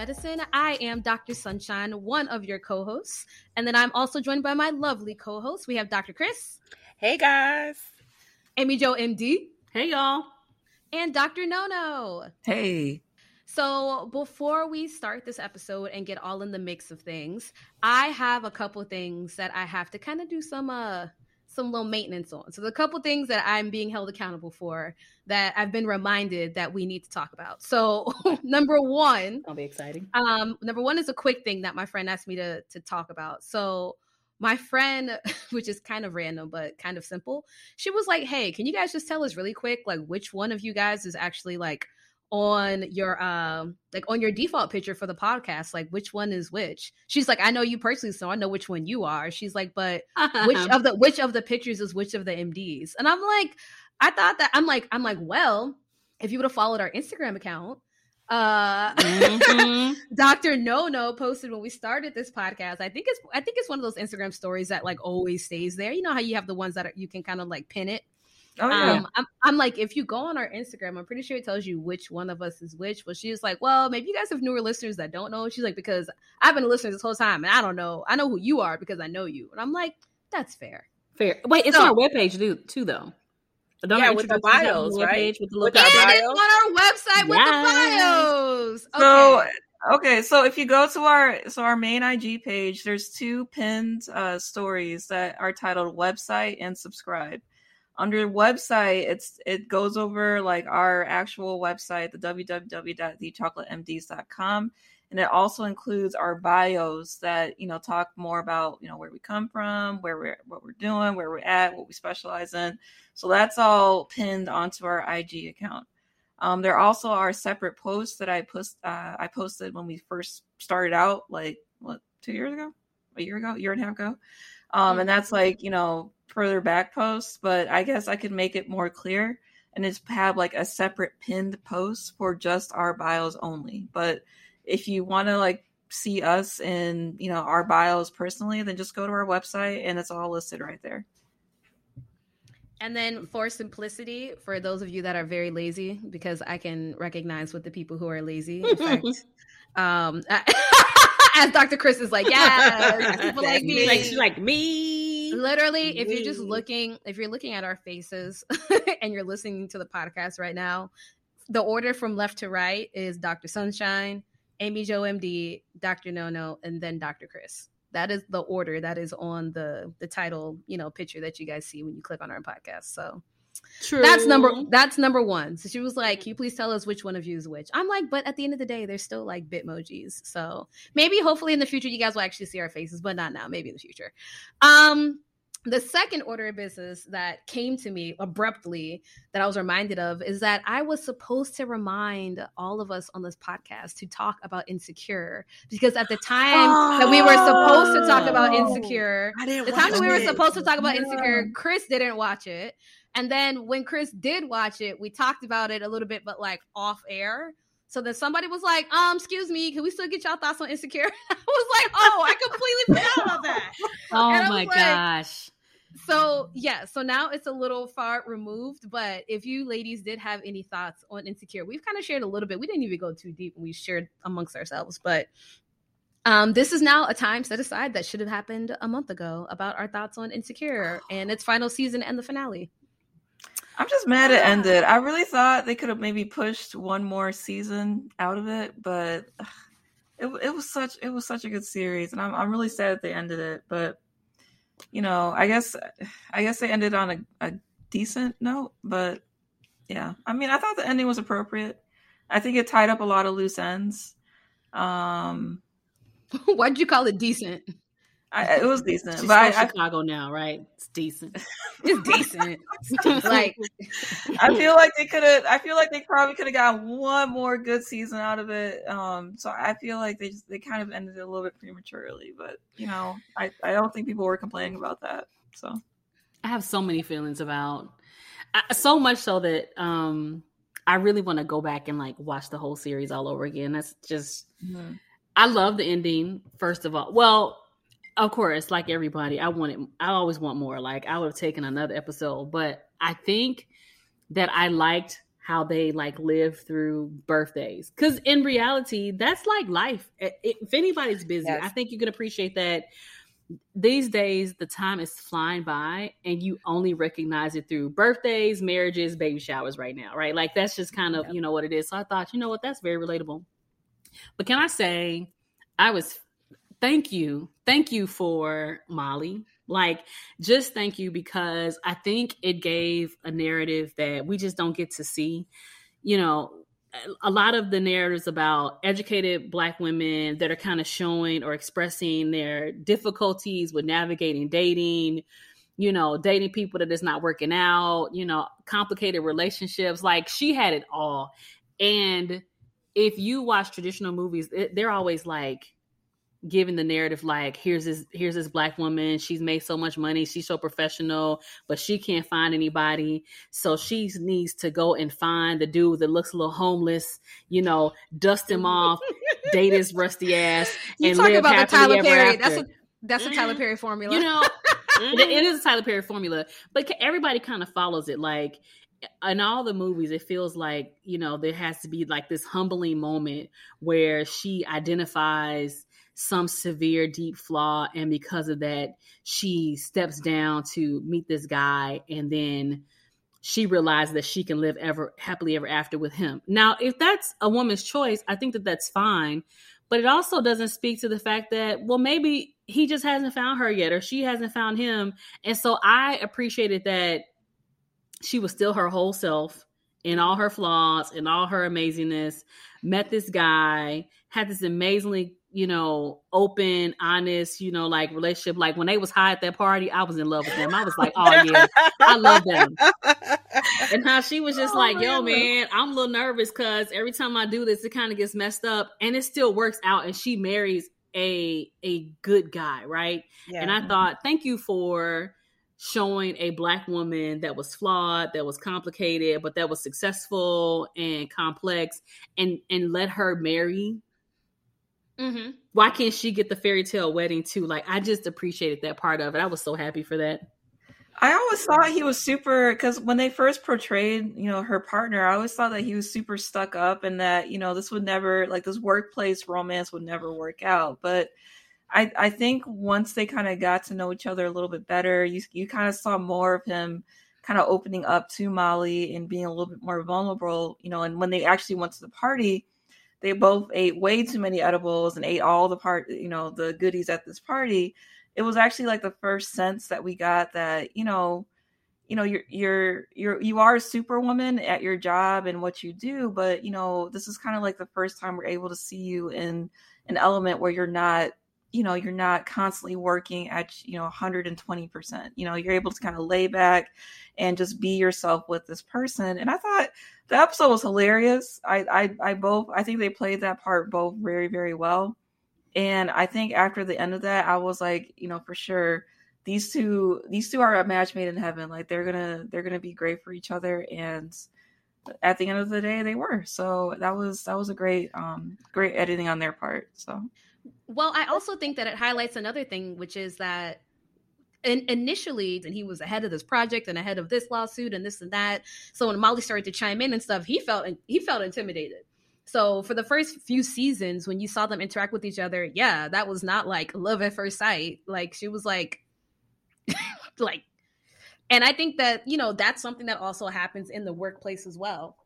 Medicine. I am Dr. Sunshine, one of your co hosts. And then I'm also joined by my lovely co host. We have Dr. Chris. Hey, guys. AmiJo, MD. Hey, y'all. And Dr. Nono. Hey. So, before we start this episode and get all in the mix of things, I have a couple things that I have to kind of do some uh some little maintenance on. So, the couple things that I'm being held accountable for that I've been reminded that we need to talk about. So, number one, that'll be exciting. Um, number one is a quick thing that my friend asked me to to talk about. So, my friend, which is kind of random but kind of simple, she was like, "Hey, can you guys just tell us really quick, like which one of you guys is actually like?" On your um like on your default picture for the podcast like which one is which? She's like i know you personally so i know which one you are. She's like but which of the which of the pictures is which of the mds and i'm like i thought that i'm like i'm like well if you would have followed our instagram account uh mm-hmm. dr nono posted when we started this podcast. I think it's i think it's one of those instagram stories that like always stays there. You know how you have the ones that are, you can kind of like pin it Oh, yeah. Um, I'm, I'm like, if you go on our Instagram, I'm pretty sure it tells you which one of us is which. But she's like, well, maybe you guys have newer listeners that don't know. She's like, because I've been listening this whole time and I don't know. I know who you are because I know you. And I'm like, that's fair. Fair. Wait, it's so, on our webpage too, too though. Don't yeah, with the bios, right? With the with bios. it's on our website yes. with the bios. Okay. So okay, so if you go to our so our main IG page, there's two pinned uh, stories that are titled "Website" and "Subscribe." Under website it's it goes over like our actual website the www.thechocolatemds.com and it also includes our bios that you know talk more about you know where we come from where we're what we're doing where we're at what we specialize in. So that's all pinned onto our ig account. Um, there also are separate posts that i post uh, i posted when we first started out like what two years ago? A year ago? Year and a half ago um, and that's like you know further back posts, but I guess I could make it more clear and just have like a separate pinned post for just our bios only. But if you want to like see us in, you know, our bios personally, then just go to our website and it's all listed right there. And then for simplicity, for those of you that are very lazy, because I can recognize with the people who are lazy. In fact, um, as Dr. Chris is like, yeah, people like me. Like, like me. Literally, if you're just looking, if you're looking at our faces and you're listening to the podcast right now, the order from left to right is Dr. Sunshine, AmiJo MD, Dr. Nono, and then Dr. Chris. That is the order that is on the the title, you know, picture that you guys see when you click on our podcast. So True. That's number that's number one. So she was like, Can you please tell us which one of you is which? I'm like, but at the end of the day, they're still like bitmojis. So maybe hopefully in the future you guys will actually see our faces, but not now, maybe in the future. Um the second order of business that came to me abruptly that I was reminded of is that I was supposed to remind all of us on this podcast to talk about Insecure because at the time oh, that we were supposed to talk about oh. Insecure, the time that we were supposed to talk about. Insecure, Chris didn't watch it. And then when Chris did watch it, we talked about it a little bit, but like off air. So then somebody was like, um, excuse me, can we still get y'all thoughts on Insecure? I was like, oh, I completely forgot about that. oh my like, gosh. So yeah, so now it's a little far removed, but if you ladies did have any thoughts on Insecure, we've kind of shared a little bit. We didn't even go too deep and we shared amongst ourselves, but um, this is now a time set aside that should have happened a month ago about our thoughts on Insecure and its final season and the finale. I'm just mad it ended. I really thought they could have maybe pushed one more season out of it, but it it was such it was such a good series, and I'm I'm really sad that they ended it. But you know, I guess I guess they ended on a, a decent note. But yeah, I mean, I thought the ending was appropriate. I think it tied up a lot of loose ends. Um, Why'd you call it decent? I, it was decent, She's but I, Chicago now, right? It's decent. It's decent. like I feel like they could have. I feel like they probably could have gotten one more good season out of it. Um, so I feel like they just they kind of ended it a little bit prematurely. But you know, I I don't think people were complaining about that. So I have so many feelings about so much so that um I really want to go back and like watch the whole series all over again. That's just. Mm-hmm. I love the ending. First of all, well, of course, like everybody, I wanted, I always want more. Like I would have taken another episode, but I think that I liked how they like live through birthdays. Because in reality that's like life. If anybody's busy yes. i think you can appreciate that these days the time is flying by and you only recognize it through birthdays marriages baby showers right now right? Like that's just kind of you know what it is. So i thought you know what? That's very relatable. But can i say i was thank you thank you for molly. Like just thank you because i think it gave a narrative that we just don't get to see. You know a lot of the narratives about educated black women that are kind of showing or expressing their difficulties with navigating dating you know dating people that is not working out you know complicated relationships like she had it all. And if you watch traditional movies they're always like giving the narrative like here's this here's this black woman. She's made so much money. She's so professional but she can't find anybody. So she needs to go and find the dude that looks a little homeless you know dust him off date his rusty ass you talk about the tyler perry. That's a that's a tyler mm-hmm. perry formula. You know it is a tyler perry formula but everybody kind of follows it like in all the movies it feels like you know there has to be like this humbling moment where she identifies some severe deep flaw and because of that she steps down to meet this guy and then she realizes that she can live ever happily ever after with him. Now if that's a woman's choice i think that that's fine but it also doesn't speak to the fact that well maybe he just hasn't found her yet or she hasn't found him. And so i appreciated that she was still her whole self in all her flaws and all her amazingness met this guy had this amazingly you know, open, honest, you know, like relationship. Like when they was high at that party, I was in love with them. I was like, oh yeah, I love them. And how she was just oh, like, yo, man, I'm a little nervous because every time I do this, it kind of gets messed up, and it still works out. And she marries a a good guy, right? Yeah. And I thought, thank you for showing a black woman that was flawed, that was complicated, but that was successful and complex, and and let her marry Mm-hmm. Why can't she get the fairy tale wedding too? Like, I just appreciated that part of it. I was so happy for that. I always thought he was super because when they first portrayed, you know, her partner, I always thought that he was super stuck up and that, you know, this would never like this workplace romance would never work out. But I I think once they kind of got to know each other a little bit better, you you kind of saw more of him kind of opening up to Molly and being a little bit more vulnerable, you know, and when they actually went to the party, they both ate way too many edibles and ate all the part, you know, the goodies at this party. It was actually like the first sense that we got that, you know, you know, you're you're you're you are a superwoman at your job and what you do, but you know, this is kind of like the first time we're able to see you in an element where you're not you know you're not constantly working at you know 120% you know you're able to kind of lay back and just be yourself with this person. And i thought the episode was hilarious. I, I i both i think they played that part both very very well. And i think after the end of that i was like you know for sure these two these two are a match made in heaven. Like they're gonna they're gonna be great for each other. And at the end of the day they were. So that was that was a great um great editing on their part. So well, I also think that it highlights another thing, which is that in, initially, and he was ahead of this project and ahead of this lawsuit and this and that. So when Molly started to chime in and stuff, he felt he felt intimidated. So for the first few seasons, when you saw them interact with each other, yeah, that was not like love at first sight. Like she was like, like, and I think that you know that's something that also happens in the workplace as well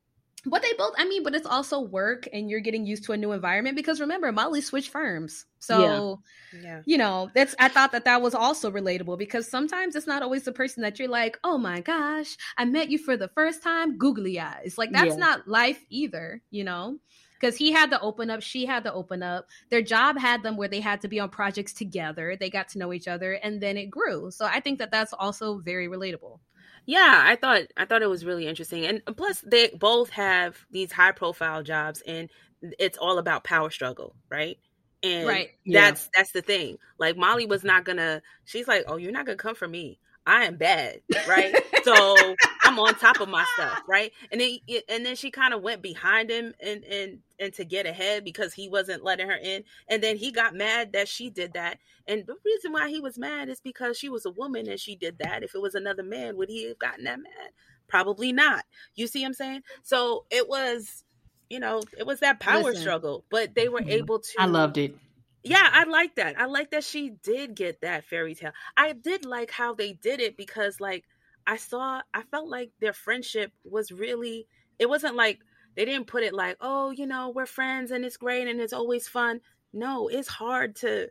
but they both i mean but it's also work and you're getting used to a new environment because remember molly switched firms. So yeah. yeah. you know that's i thought that that was also relatable because sometimes it's not always the person that you're like oh my gosh i met you for the first time googly eyes. Like that's yeah. not life either you know? Because he had to open up she had to open up. Their job had them where they had to be on projects together. They got to know each other and then it grew. So i think that that's also very relatable yeah, I thought I thought it was really interesting, and plus they both have these high profile jobs, and it's all about power struggle, right? And right. that's yeah. that's the thing. Like Molly was not gonna. She's like, "Oh, you're not gonna come for me. I am bad, right? so I'm on top of my stuff, right? And then and then she kind of went behind him and and and to get ahead because he wasn't letting her in. And then he got mad that she did that. And the reason why he was mad is because she was a woman and she did that. If it was another man, would he have gotten that mad? Probably not. You see what I'm saying? So it was, you know, it was that power Listen, struggle, but they were mm-hmm. able to. I loved it. Yeah, I like that. I like that she did get that fairy tale. I did like how they did it because, like, I saw, I felt like their friendship was really, it wasn't like, they didn't put it like, oh, you know, we're friends and it's great and it's always fun. No, it's hard to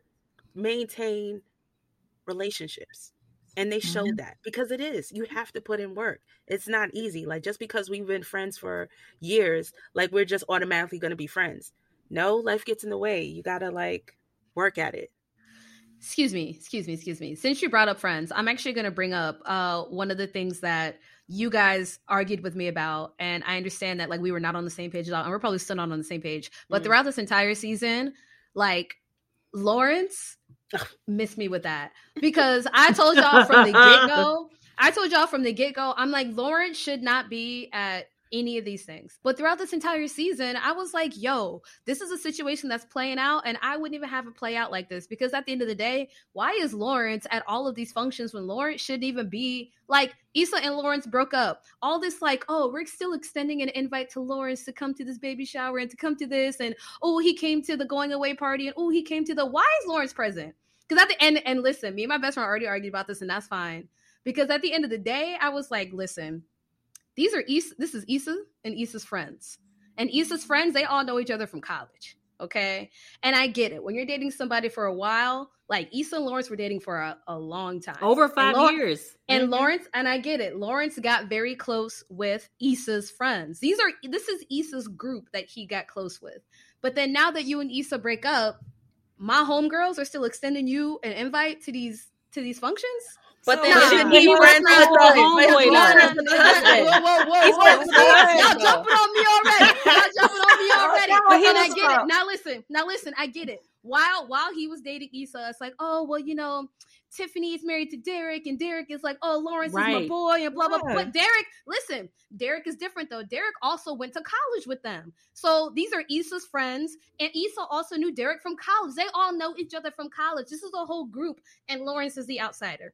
maintain relationships. And they showed mm-hmm. that because it is. You have to put in work. It's not easy. Like just because we've been friends for years, like we're just automatically going to be friends. No, life gets in the way. You got to like work at it. Excuse me, excuse me, excuse me. Since you brought up friends, I'm actually going to bring up uh, one of the things that you guys argued with me about, and I understand that like we were not on the same page at all, and we're probably still not on the same page. But mm throughout this entire season, like Lawrence missed me with that because I told y'all from the get go. I told y'all from the get go. I'm like Lawrence should not be at any of these things. But throughout this entire season, I was like, yo, this is a situation that's playing out, and I wouldn't even have it play out like this because at the end of the day, why is Lawrence at all of these functions when Lawrence shouldn't even be like Issa and Lawrence broke up? All this, like, oh, we're still extending an invite to Lawrence to come to this baby shower and to come to this, and oh, he came to the going away party, and oh, he came to the why is Lawrence present? Because at the end, and listen, me and my best friend already argued about this, and that's fine. Because at the end of the day, I was like, listen, these are Issa, this is Issa and Issa's friends. And Issa's friends, they all know each other from college. Okay. And I get it. When you're dating somebody for a while, like Issa and Lawrence were dating for a, a long time. Over five and years. And mm-hmm. Lawrence, and I get it. Lawrence got very close with Issa's friends. These are this is Issa's group that he got close with. But then now that you and Issa break up, my homegirls are still extending you an invite to these to these functions. But then nah, should be friends with the homeboy. Whoa, whoa, whoa, whoa! Y'all jumping on me already. Y'all jumping on me already. but And I get it. Now listen. Now listen. I get it. While while he was dating Issa, it's like, oh well, you know, Tiffany is married to Derek, and Derek is like, oh, Lawrence right. is my boy, and blah blah. Yeah. But Derek, listen, Derek is different though. Derek also went to college with them, so these are Issa's friends, and Issa also knew Derek from college. They all know each other from college. This is a whole group, and Lawrence is the outsider.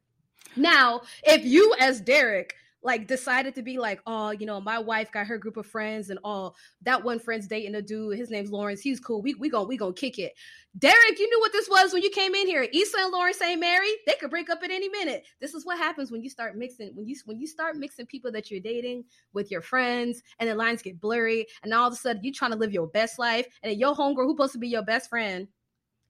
Now, if you as Derek like decided to be like, oh, you know, my wife got her group of friends, and oh, that one friend's dating a dude. His name's Lawrence. He's cool. We we gonna we gonna kick it. Derek, you knew what this was when you came in here. Issa and Lawrence ain't married. They could break up at any minute. This is what happens when you start mixing when you when you start mixing people that you're dating with your friends, and the lines get blurry, and all of a sudden you trying to live your best life, and your homegirl who's supposed to be your best friend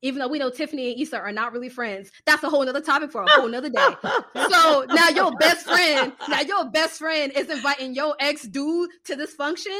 even though we know Tiffany and Issa are not really friends. That's a whole nother topic for a whole nother day. so now your best friend, now your best friend is inviting your ex dude to this function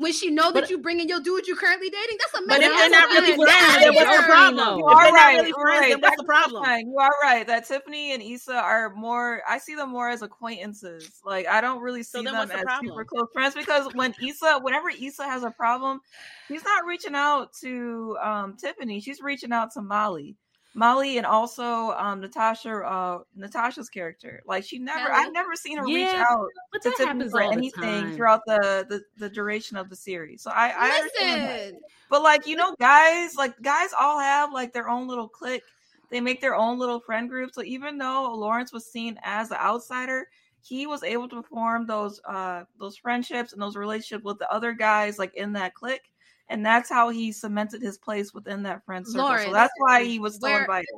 when she know that but, you bringing your dude you currently dating, that's a But if they're not really friends, then what's the problem? You are right. Really friends, right. what's the problem? You are right that Tiffany and Issa are more. I see them more as acquaintances. Like I don't really see so them the as problem? super close friends because when Issa, whenever Issa has a problem, she's not reaching out to um, Tiffany. She's reaching out to Molly. Molly and also um, Natasha, uh, Natasha's character. Like she never, Kelly. I've never seen her yeah, reach out to Tiffany for anything throughout the, the, the duration of the series. So I, I understand that. But like you know, guys, like guys all have like their own little clique. They make their own little friend group. So even though Lawrence was seen as the outsider, he was able to form those uh those friendships and those relationships with the other guys like in that clique and that's how he cemented his place within that friend circle. Lawrence, so that's why he was so where, invited.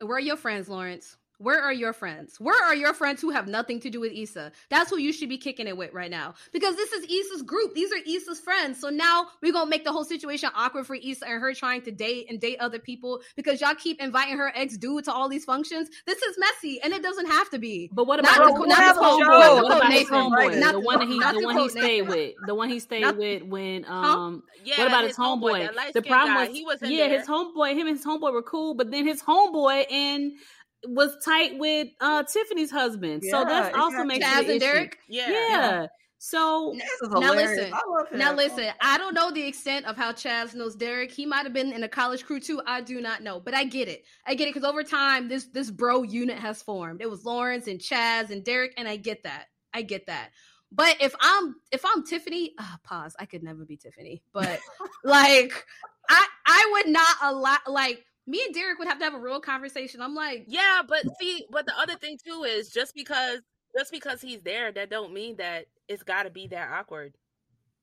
Where are your friends, Lawrence? Where are your friends? Where are your friends who have nothing to do with Issa? That's who you should be kicking it with right now. Because this is Issa's group. These are Issa's friends. So now we're gonna make the whole situation awkward for Issa and her trying to date and date other people because y'all keep inviting her ex dude to all these functions. This is messy and it doesn't have to be. But what about, not the, not the homeboy? What about his homeboy? The one that he the one he stayed with. The one he stayed with when um yeah, what about his, homeboy? the problem was he was yeah, his homeboy, him and his homeboy were cool, but then his homeboy and was tight with uh Tiffany's husband. Yeah, so that's also makes Chaz and Derek. Yeah. Yeah. So now listen, now listen. I don't know the extent of how Chaz knows Derek. He might have been in a college crew too. I do not know, but I get it. I get it because over time, this this bro unit has formed. It was Lawrence and Chaz and Derek, and I get that. I get that. But if I'm if I'm Tiffany, uh, pause. I could never be Tiffany, but like I I would not allow like me and Derek would have to have a real conversation. I'm like, yeah, but see, but the other thing too is just because just because he's there, that don't mean that it's got to be that awkward.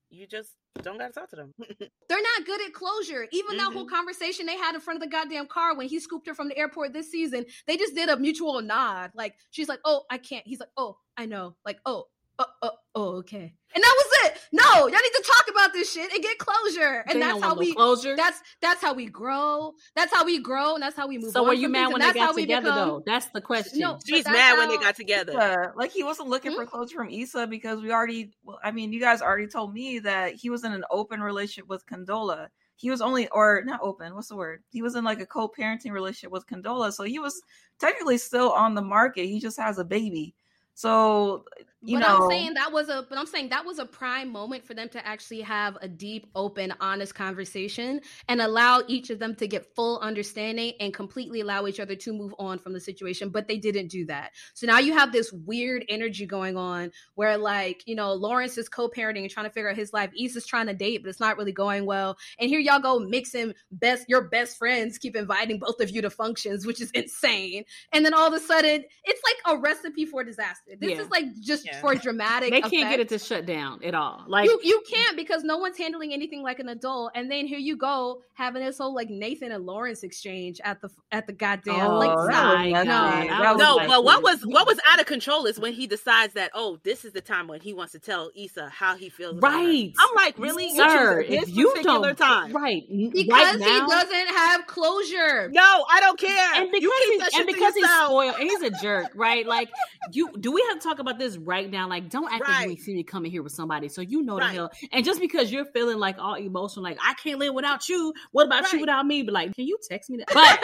You just don't got to talk to them. They're not good at closure. Even mm-hmm. that whole mm-hmm. conversation they had in front of the goddamn car when he scooped her from the airport this season, they just did a mutual nod. Like she's like, "Oh, I can't." He's like, "Oh, I know." Like, "Oh, uh, uh, oh, okay." And that was it. No, y'all need to talk about this shit and get closure. And that's how we closure. That's that's how we grow. That's how we grow, and that's how we move. So were you mad when they got together become, though? That's the question. No, she's mad how, when they got together. Yeah, like he wasn't looking mm-hmm. for closure from Issa because we already. Well, I mean, you guys already told me that he was in an open relationship with Condola. He was only, or not open. What's the word? He was in like a co-parenting relationship with Condola, so he was technically still on the market. He just has a baby. So you but know, I'm saying that was a but I'm saying that was a prime moment for them to actually have a deep, open, honest conversation and allow each of them to get full understanding and completely allow each other to move on from the situation. But they didn't do that. So now you have this weird energy going on where like, you know, Lawrence is co-parenting and trying to figure out his life. Issa's trying to date, but it's not really going well. And here y'all go mixing best your best friends keep inviting both of you to functions, which is insane. And then all of a sudden, it's like a recipe for disaster. This yeah. is like just yeah. for dramatic. They can't effect. get it to shut down at all. Like you, you can't because no one's handling anything like an adult. And then here you go having this whole like Nathan and Lawrence exchange at the at the goddamn oh, like side. No, no, like, but what was what was out of control is when he decides that oh this is the time when he wants to tell Issa how he feels. Right. I'm like really, sir. If you don't time, right? Because right now, he doesn't have closure. No, I don't care. And because he's, and because he's spoiled and he's a jerk, right? Like you, do we have to talk about this right now? Like, don't act right. like you see me coming here with somebody, so you know right. the hell. And just because you're feeling like all emotional, like I can't live without you. What about right. you without me? But like, can you text me that? But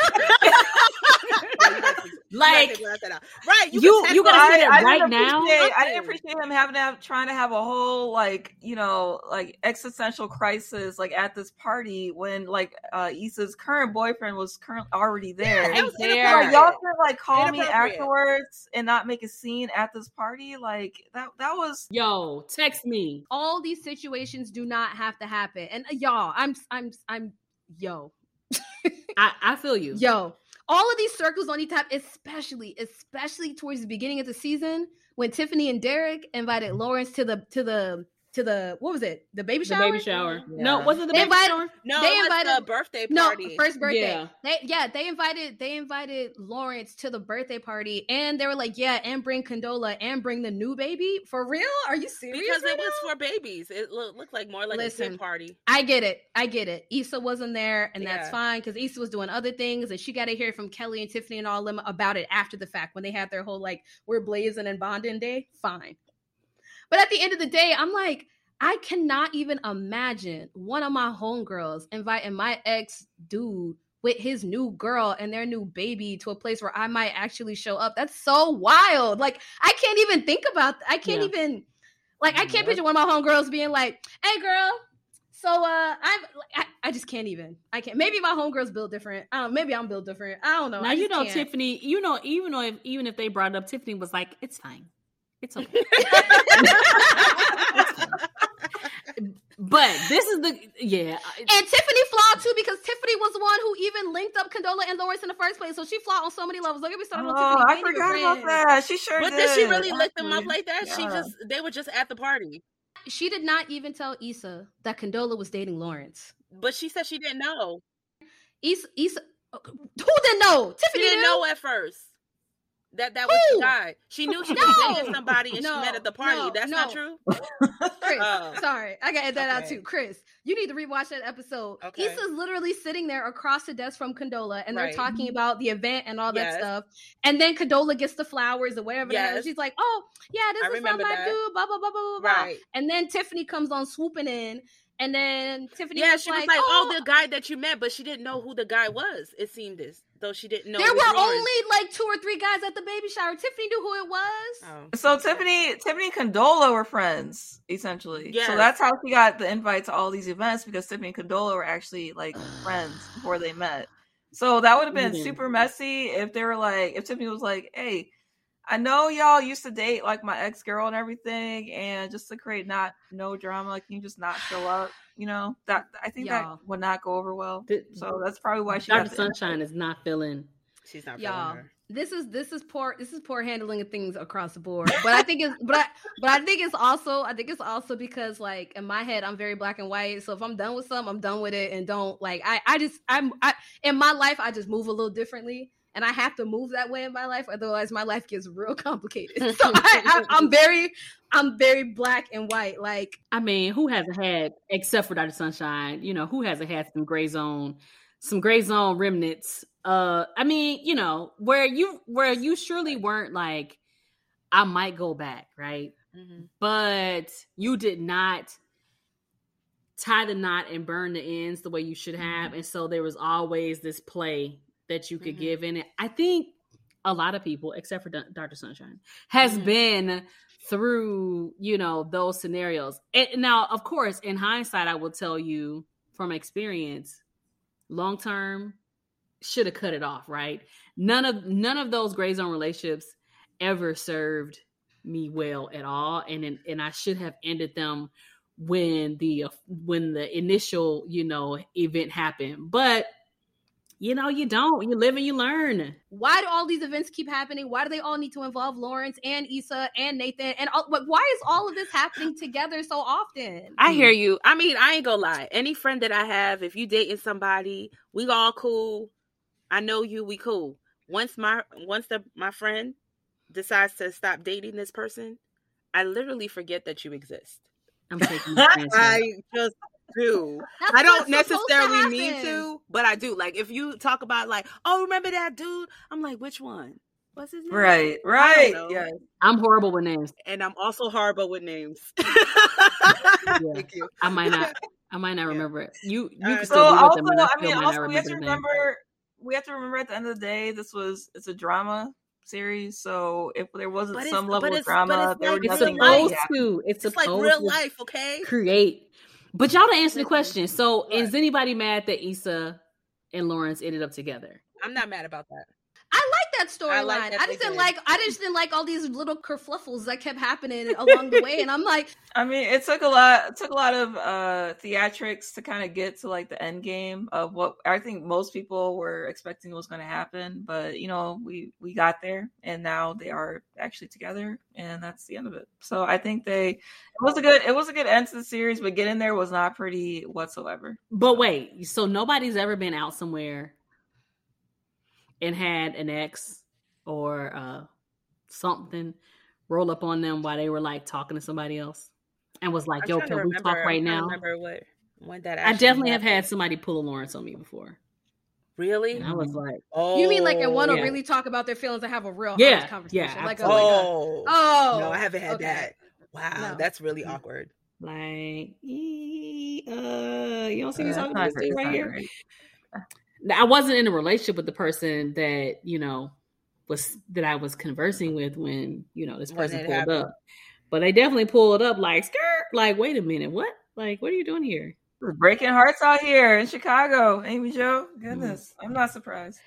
like, right, you you, you gotta say that right now. I didn't appreciate him having to have trying to have a whole like you know like existential crisis like at this party when like uh Issa's current boyfriend was currently already there. Yeah, there. Like, y'all could like call me afterwards and not make a scene at this party. Like that that was yo text me. All these situations do not have to happen, and uh, y'all, I'm I'm I'm yo. I, I feel you. Yo, all of these circles on E-Type, especially, especially towards the beginning of the season when Tiffany and Derek invited Lawrence to the to the to the what was it? The baby shower. The baby shower. Yeah. No, was it the they baby invited, shower? No, they invited the birthday party. No, first birthday. Yeah. They yeah, they invited they invited Lawrence to the birthday party, and they were like, yeah, and bring Condola and bring the new baby. For real? Are you serious? Because right it was for babies. It looked, looked like more like Listen, a party. I get it. I get it. Issa wasn't there, and yeah. that's fine because Issa was doing other things, and she got to hear from Kelly and Tiffany and all them about it after the fact when they had their whole like we're blazing and bonding day. Fine. But at the end of the day, I'm like, I cannot even imagine one of my homegirls inviting my ex dude with his new girl and their new baby to a place where I might actually show up. That's so wild. Like I can't even think about I can't yeah. even like I can't picture one of my homegirls being like, "Hey girl, so uh I'm I, I just can't even. I can't. Maybe my homegirls build different. I don't maybe I'm built different. I don't know. Now you know can't. Tiffany, you know even though if, even if they brought it up Tiffany was like, "It's fine. It's okay." But this is the yeah. And Tiffany flawed too because Tiffany was the one who even linked up Condola and Lawrence in the first place. So she flawed on so many levels. Don't get me started oh, on Tiffany. Oh, I forgot about that. She sure but did. did she really lick them up like that? Yeah. She just they were just at the party. She did not even tell Issa that Condola was dating Lawrence. But she said she didn't know. Issa, Issa, who didn't know? Tiffany she didn't knew. know at first. That that was Who? the guy. She knew she no. was dating somebody and no. she met at the party. No. That's not true. Chris, oh. sorry, I got that okay. out too. Chris, you need to rewatch that episode. Okay. Issa's literally sitting there across the desk from Condola, and they're right. talking about the event and all that yes. stuff. And then Condola gets the flowers or whatever. Yes. She's like, "Oh, yeah, this I is from my dude." Blah blah blah blah blah. Right. And then Tiffany comes on swooping in and then Tiffany yeah, was she like, was like, oh, oh, the guy that you met, but she didn't know who the guy was. It seemed as though she didn't know. There were only like two or three guys at the baby shower. Tiffany knew who it was. Oh. So Tiffany, Tiffany and Condola were friends essentially. Yeah. So that's how she got the invite to all these events because Tiffany and Condola were actually like friends before they met. So that would have been mm-hmm. super messy if they were like, if Tiffany was like, hey I know y'all used to date like my ex girl and everything, and just to create not no drama, can you just not show up? You know that I think y'all. that would not go over well. The, so that's probably why she. Dr. Sunshine is not feeling. She's not y'all. this is this is poor this is poor handling of things across the board but i think it's but I, but i think it's also i think it's also because like in my head i'm very black and white so if i'm done with something i'm done with it and don't like i i just i'm i in my life i just move a little differently and i have to move that way in my life otherwise my life gets real complicated so I, I, i'm very i'm very black and white like i mean who hasn't had except for dr sunshine you know who hasn't had some gray zone some gray zone remnants uh i mean you know where you where you surely weren't like i might go back right mm-hmm. but you did not tie the knot and burn the ends the way you should have mm-hmm. and so there was always this play that you could mm-hmm. give in it i think a lot of people except for dr sunshine has mm-hmm. been through you know those scenarios and now of course in hindsight i will tell you from experience long term should have cut it off, right? None of none of those gray zone relationships ever served me well at all, and and I should have ended them when the when the initial you know event happened, but you know, you don't. You live and you learn. Why do all these events keep happening? Why do they all need to involve Lawrence and Issa and Nathan? And all, but why is all of this happening together so often? I hear you. I mean, I ain't gonna lie. Any friend that I have, if you dating somebody, we all cool. I know you, we cool. Once my once the my friend decides to stop dating this person, I literally forget that you exist. I'm taking I just do. That's I don't necessarily mean to, but I do. Like if you talk about like, oh, remember that dude? I'm like, which one? What's his name? Right, right. Yeah. I'm horrible with names. And I'm also horrible with names. yeah. Thank you. I might not I might not remember it. You you can still so also, them, I, I mean, also we have to remember we have to remember at the end of the day, this was it's a drama series. So if there wasn't some level of drama, there would be something supposed to. It's, it's like real life, okay? Create. But y'all to answer the question. So is anybody mad that Issa and Lawrence ended up together? I'm not mad about that. I like that storyline. I, like I, just didn't did. like. I just didn't like all these little kerfluffles that kept happening along the way, and I'm like, I mean, it took a lot. It took a lot of uh theatrics to kind of get to like the end game of what I think most people were expecting was going to happen. But you know, we we got there, and now they are actually together, and that's the end of it. So I think they it was a good it was a good end to the series, but getting there was not pretty whatsoever. But wait, so nobody's ever been out somewhere and had an ex or uh, something roll up on them while they were like talking to somebody else and was like, "Yo, can we talk right now?" Remember what when that? I definitely happened. have had somebody pull a Lawrence on me before. Really? And I was like, "Oh, you mean like and want to yeah. really talk about their feelings and have a real yeah, conversation?" Yeah, like, oh, oh, oh, no, I haven't had okay. that. Wow, no. that's really awkward. Like, uh, you don't see me talking about this right here. Right. I wasn't in a relationship with the person that you know was that I was conversing with when you know this person pulled happened. up. But they definitely pulled up like skirt. Like, wait a minute, what? Like, what are you doing here? breaking hearts out here in Chicago, AmiJo. Goodness, mm. I'm not surprised.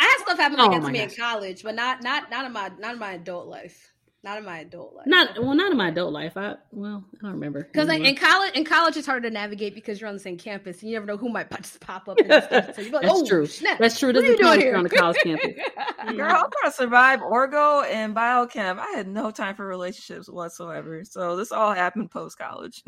I had stuff happen oh, like to me gosh. in college, but not not not in my not in my adult life. Not in my adult life. Not well, not in my adult life. I well, I don't remember. Because like, in college, in college, it's harder to navigate because you're on the same campus, and you never know who might just pop up. And stuff. So like, That's oh, true. Snap. That's true. What are you doing here on the college campus? Girl, I'm trying to survive Orgo and biochem. I had no time for relationships whatsoever. So this all happened post college.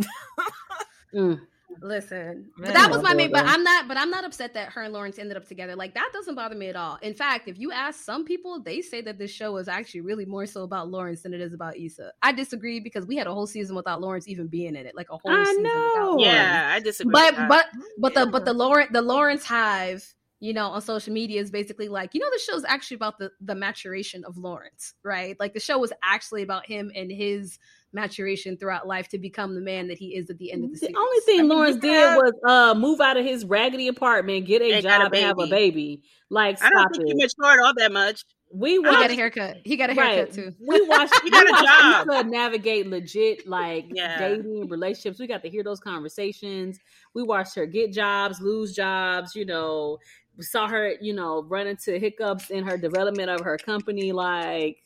mm. Listen, Man, but that was my main. But I'm not. But I'm not upset that her and Lawrence ended up together. Like that doesn't bother me at all. In fact, if you ask some people, they say that this show is actually really more so about Lawrence than it is about Issa. I disagree because we had a whole season without Lawrence even being in it. Like a whole I season know. Yeah, I disagree. But but but yeah. the but the Lawrence the Lawrence hive you know, on social media is basically like, you know, the show's actually about the the maturation of Lawrence, right? Like the show was actually about him and his maturation throughout life to become the man that he is at the end of the, the only thing I mean, Lawrence did have... was uh move out of his raggedy apartment, get a and job, and have a baby. Like, I don't think it. he matured all that much. We watched, he got a haircut. He got a haircut right. too. We watched. he got a job. To navigate legit like yeah. dating relationships. We got to hear those conversations. We watched her get jobs, lose jobs. You know, we saw her. You know, run into hiccups in her development of her company. Like,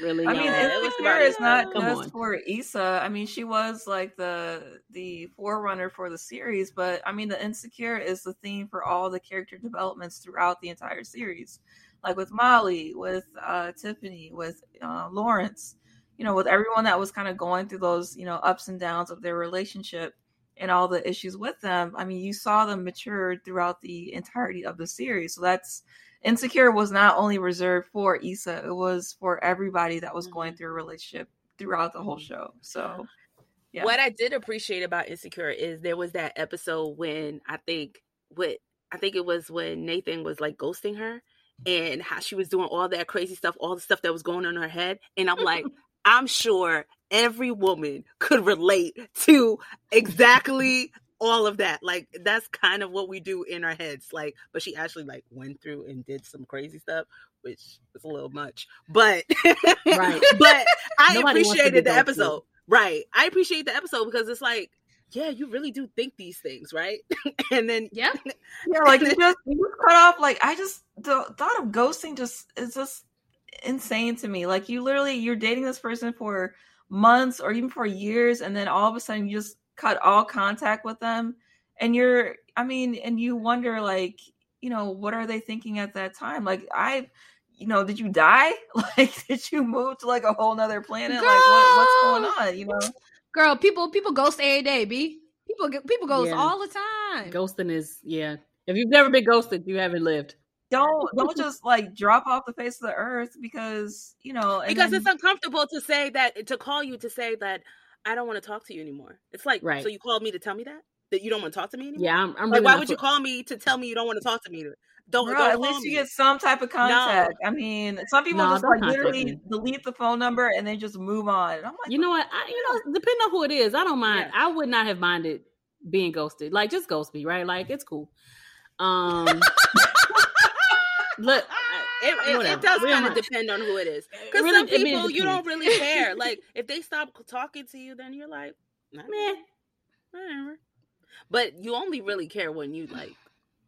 really. I mean, Insecure is not Come just on. for Issa. I mean, she was like the the forerunner for the series, but I mean, the Insecure is the theme for all the character developments throughout the entire series. like with Molly, with uh, Tiffany, with uh, Lawrence, you know, with everyone that was kind of going through those, you know, ups and downs of their relationship and all the issues with them. I mean, you saw them mature throughout the entirety of the series. So that's Insecure was not only reserved for Issa, it was for everybody that was going mm-hmm. through a relationship throughout the whole mm-hmm. show. So yeah. What I did appreciate about Insecure is there was that episode when I think what I think it was when Nathan was like ghosting her and how she was doing all that crazy stuff, all the stuff that was going on in her head. And I'm like, I'm sure every woman could relate to exactly all of that. Like that's kind of what we do in our heads. Like, but she actually like went through and did some crazy stuff, which was a little much. But right. but I Nobody appreciated the episode. Right. I appreciate the episode because it's like, yeah, you really do think these things, right? and then yeah, yeah, like you just you just cut off. Like I just the thought of ghosting just is just insane to me. Like you literally you're dating this person for months or even for years, and then all of a sudden you just cut all contact with them, and you're I mean, and you wonder like you know what are they thinking at that time? Like I you know, did you die? Like, did you move to like a whole nother planet? Girl. Like, what, what's going on? You know, girl, people people ghost every day, b. People people ghost yeah. all the time. Ghosting is yeah. If you've never been ghosted, you haven't lived. Don't don't just like drop off the face of the earth because you know because then... it's uncomfortable to say that to call you to say that I don't want to talk to you anymore. It's like right. so you called me to tell me that that you don't want to talk to me anymore. Yeah, I'm. I'm like, why would you call me to tell me you don't want to talk to me? Don't, Bro, don't at least you get some type of contact. No. I mean, some people no, just like literally delete the phone number and then just move on. And I'm like, you know what? I, you know, depending on who it is, I don't mind. Yeah. I would not have minded being ghosted. Like, just ghost me, right? Like, it's cool. Um, look. Ah, it, it, it, does kind of depend on who it is. Because really, some people you don't really care. like if they stop talking to you, then you're like, meh, whatever. But you only really care when you like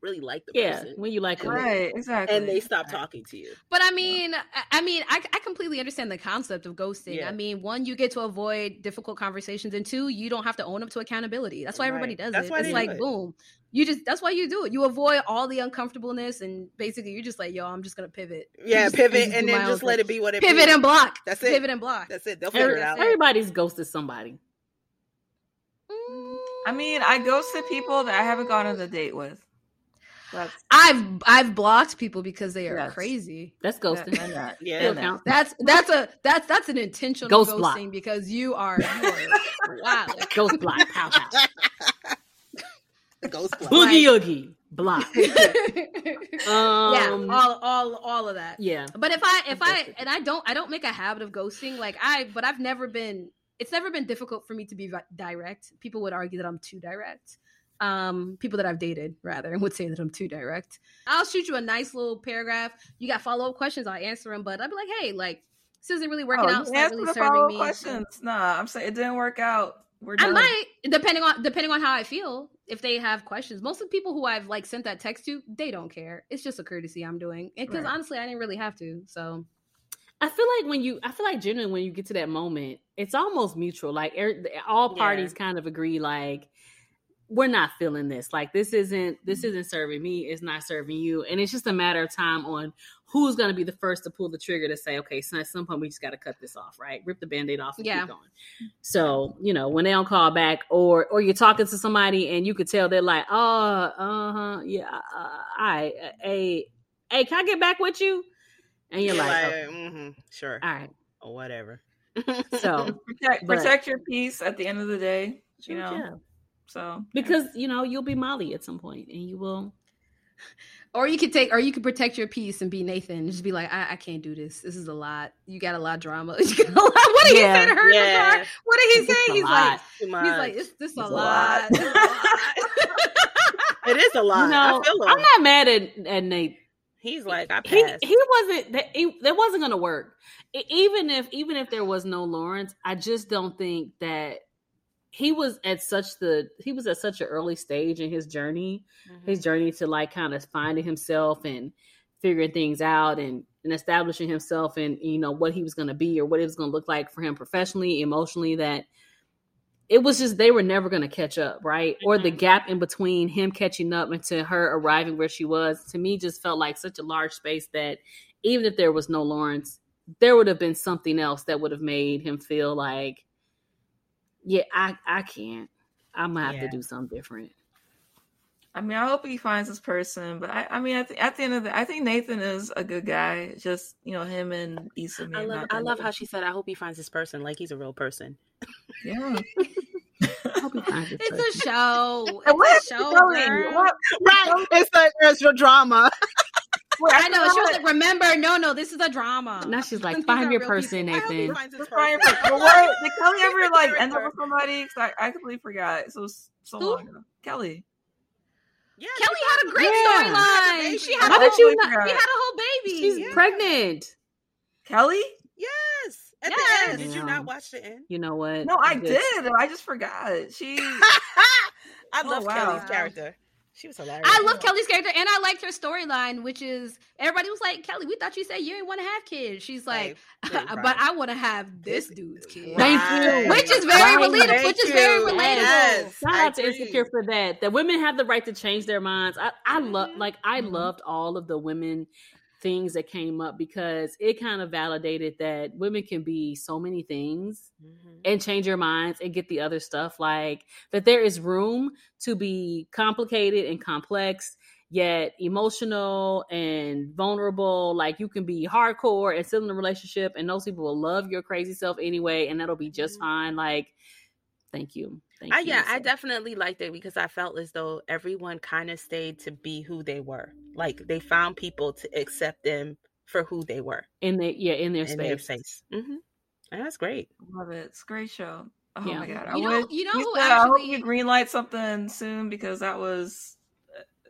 really like the yeah, person. when you like them. Right, exactly. And they stop talking to you. But I mean, I mean, I, I completely understand the concept of ghosting. Yeah. I mean, one, you get to avoid difficult conversations, and two, you don't have to own up to accountability. That's why everybody does that's it. It's like, it. boom. You just that's why you do it. You avoid all the uncomfortableness and basically you're just like, yo, I'm just gonna pivot. Yeah, just, pivot and, and then just let it be what it Pivot be. and block. That's it. Pivot and block. That's it. They'll figure Every, it out. Everybody's ghosted somebody. I mean, I ghosted people that I haven't gone on a date with. That's, I've I've blocked people because they are yes. crazy. That's ghosting. That, yeah, that's that's a that's that's an intentional Ghost ghosting block. because you are, you are wow. Ghost block. Pow, pow. Ghost block. Boogie oogie block. um, yeah, all all all of that. Yeah. But if I if I and I don't I don't make a habit of ghosting like I but I've never been it's never been difficult for me to be direct. People would argue that I'm too direct um, people that I've dated rather, would say that I'm too direct. I'll shoot you a nice little paragraph. You got follow up questions, I'll answer them. But I'd be like, hey, like this isn't really working oh, out. It's not really serving me. Questions? Nah, I'm saying it didn't work out. We're done. I might, depending on depending on how I feel. If they have questions, most of the people who I've like sent that text to, they don't care. It's just a courtesy I'm doing because right. honestly, I didn't really have to. So I feel like when you, I feel like genuinely when you get to that moment, it's almost mutual. Like er, all parties yeah. kind of agree, like we're not feeling this. Like this isn't this mm-hmm. isn't serving me. It's not serving you. And it's just a matter of time on who's going to be the first to pull the trigger to say, okay, so at some point we just got to cut this off, right? Rip the band-aid off and yeah. keep going. So you know when they don't call back, or or you're talking to somebody and you could tell they're like, oh, uh huh, yeah, uh, all right, uh, hey, hey, can I get back with you? And you're, you're like, like okay. mm-hmm, sure, all right, or whatever. so protect, protect your peace at the end of the day. You know. Yeah so because you know you'll be Molly at some point, and you will. Or you could take, or you could protect your peace and be Nathan. Just be like, I, I can't do this. This is a lot. You got a lot of drama. What did he say to her? Yeah. What did he say? He's like, he's like, it's this a, a lot. it is a lot. You know, I'm not mad at, at Nate. He's like, I passed. He, he wasn't. That, he, that wasn't going to work. Even if, even if there was no Lawrence, I just don't think that he was at such the he was at such an early stage in his journey mm-hmm. his journey to like kind of finding himself and figuring things out and and establishing himself and you know what he was going to be or what it was going to look like for him professionally emotionally that it was just they were never going to catch up, right? Mm-hmm. Or the gap in between him catching up and to her arriving where she was, to me, just felt like such a large space that even if there was no Lawrence, there would have been something else that would have made him feel like, yeah, I I can't. I'm gonna have yeah. to do something different. I mean, I hope he finds this person, but I, I mean, at the, at the end of the, I think Nathan is a good guy. Just you know, him and Issa. I love, I love how she said, "I hope he finds this person like he's a real person." Yeah. it's a show. It's a show. What? Right. It's like there's your drama. Well, I know. She was like, "Remember, no, no, this is a drama." Now she's like, "Find your person, people. Nathan." Find your what? Did Kelly ever like end up with somebody? I, I completely forgot. So so Who? long ago. Kelly. Yeah, Kelly had a great storyline. She had. How did you not? He had a whole baby. She's yeah. pregnant. Kelly. Yes. At yes. the end, did you not watch the end? You know what? No, I, did. I just forgot. She. I oh, love oh, wow. Kelly's character. She was hilarious. I love Kelly's character, and I liked her storyline, which is everybody was like, "Kelly, we thought you said you didn't want to have kids." She's like, right. Right, right. "But I want to have this dude's kid." Thank you. Which is very relatable. Which is very relatable. Yes. Shout out to Insecure for that. That women have the right to change their minds. I, I love, mm-hmm. like, I mm-hmm. loved all of the women things that came up because it kind of validated that women can be so many things mm-hmm. and change your minds and get the other stuff like that there is room to be complicated and complex yet emotional and vulnerable like you can be hardcore and still in a relationship and those people will love your crazy self anyway and that'll be just mm-hmm. fine like thank you Thank I, you, yeah, I definitely liked it because I felt as though everyone kind of stayed to be who they were. Like they found people to accept them for who they were in their yeah in their in space. Their space. Mm-hmm. That's great. Love it. It's a great show. Oh yeah. my god! I you know, you know who actually... I hope you green light something soon because that was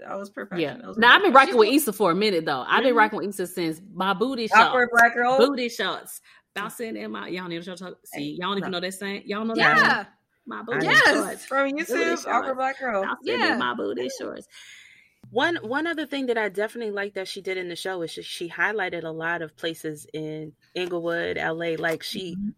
that was perfect. Yeah. Was now I've been rocking with Issa for a minute though. I've been mm-hmm. rocking with Issa since my booty shots. Awkward black girl. Booty shots. Bouncing in my y'all need to talk. See, y'all don't even know that saying. Y'all know yeah. that. My booty yes. shorts. From YouTube, Awkward Black Girl. Yeah. My booty shorts. One one other thing that I definitely like that she did in the show is she, she highlighted a lot of places in Inglewood, LA. Like she, mm-hmm.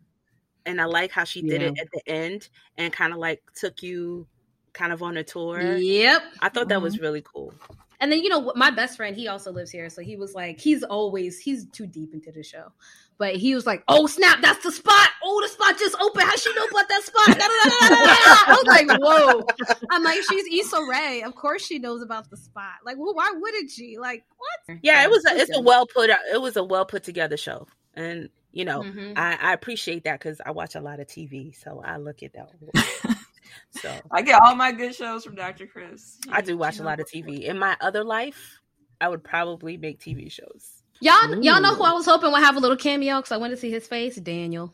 and I like how she did yeah. it at the end and kind of like took you kind of on a tour. Yep. I thought that mm-hmm. was really cool. And then you know my best friend, he also lives here, so he was like, he's always he's too deep into the show, but he was like, "Oh snap, that's the spot! Oh, the spot just opened. How she know about that spot?" I was like, "Whoa!" I'm like, "She's Issa Rae. Of course she knows about the spot. Like, well, why wouldn't she? Like, what?" Yeah, it was. A, it's a well put. It was a well put together show, and you know, mm-hmm. I, I appreciate that because I watch a lot of TV, so I look at that. So I get all my good shows from Dr. Chris. I do watch a lot of TV. In my other life, I would probably make TV shows. Y'all, Ooh. y'all know who I was hoping would have a little cameo because I wanted to see his face. Daniel.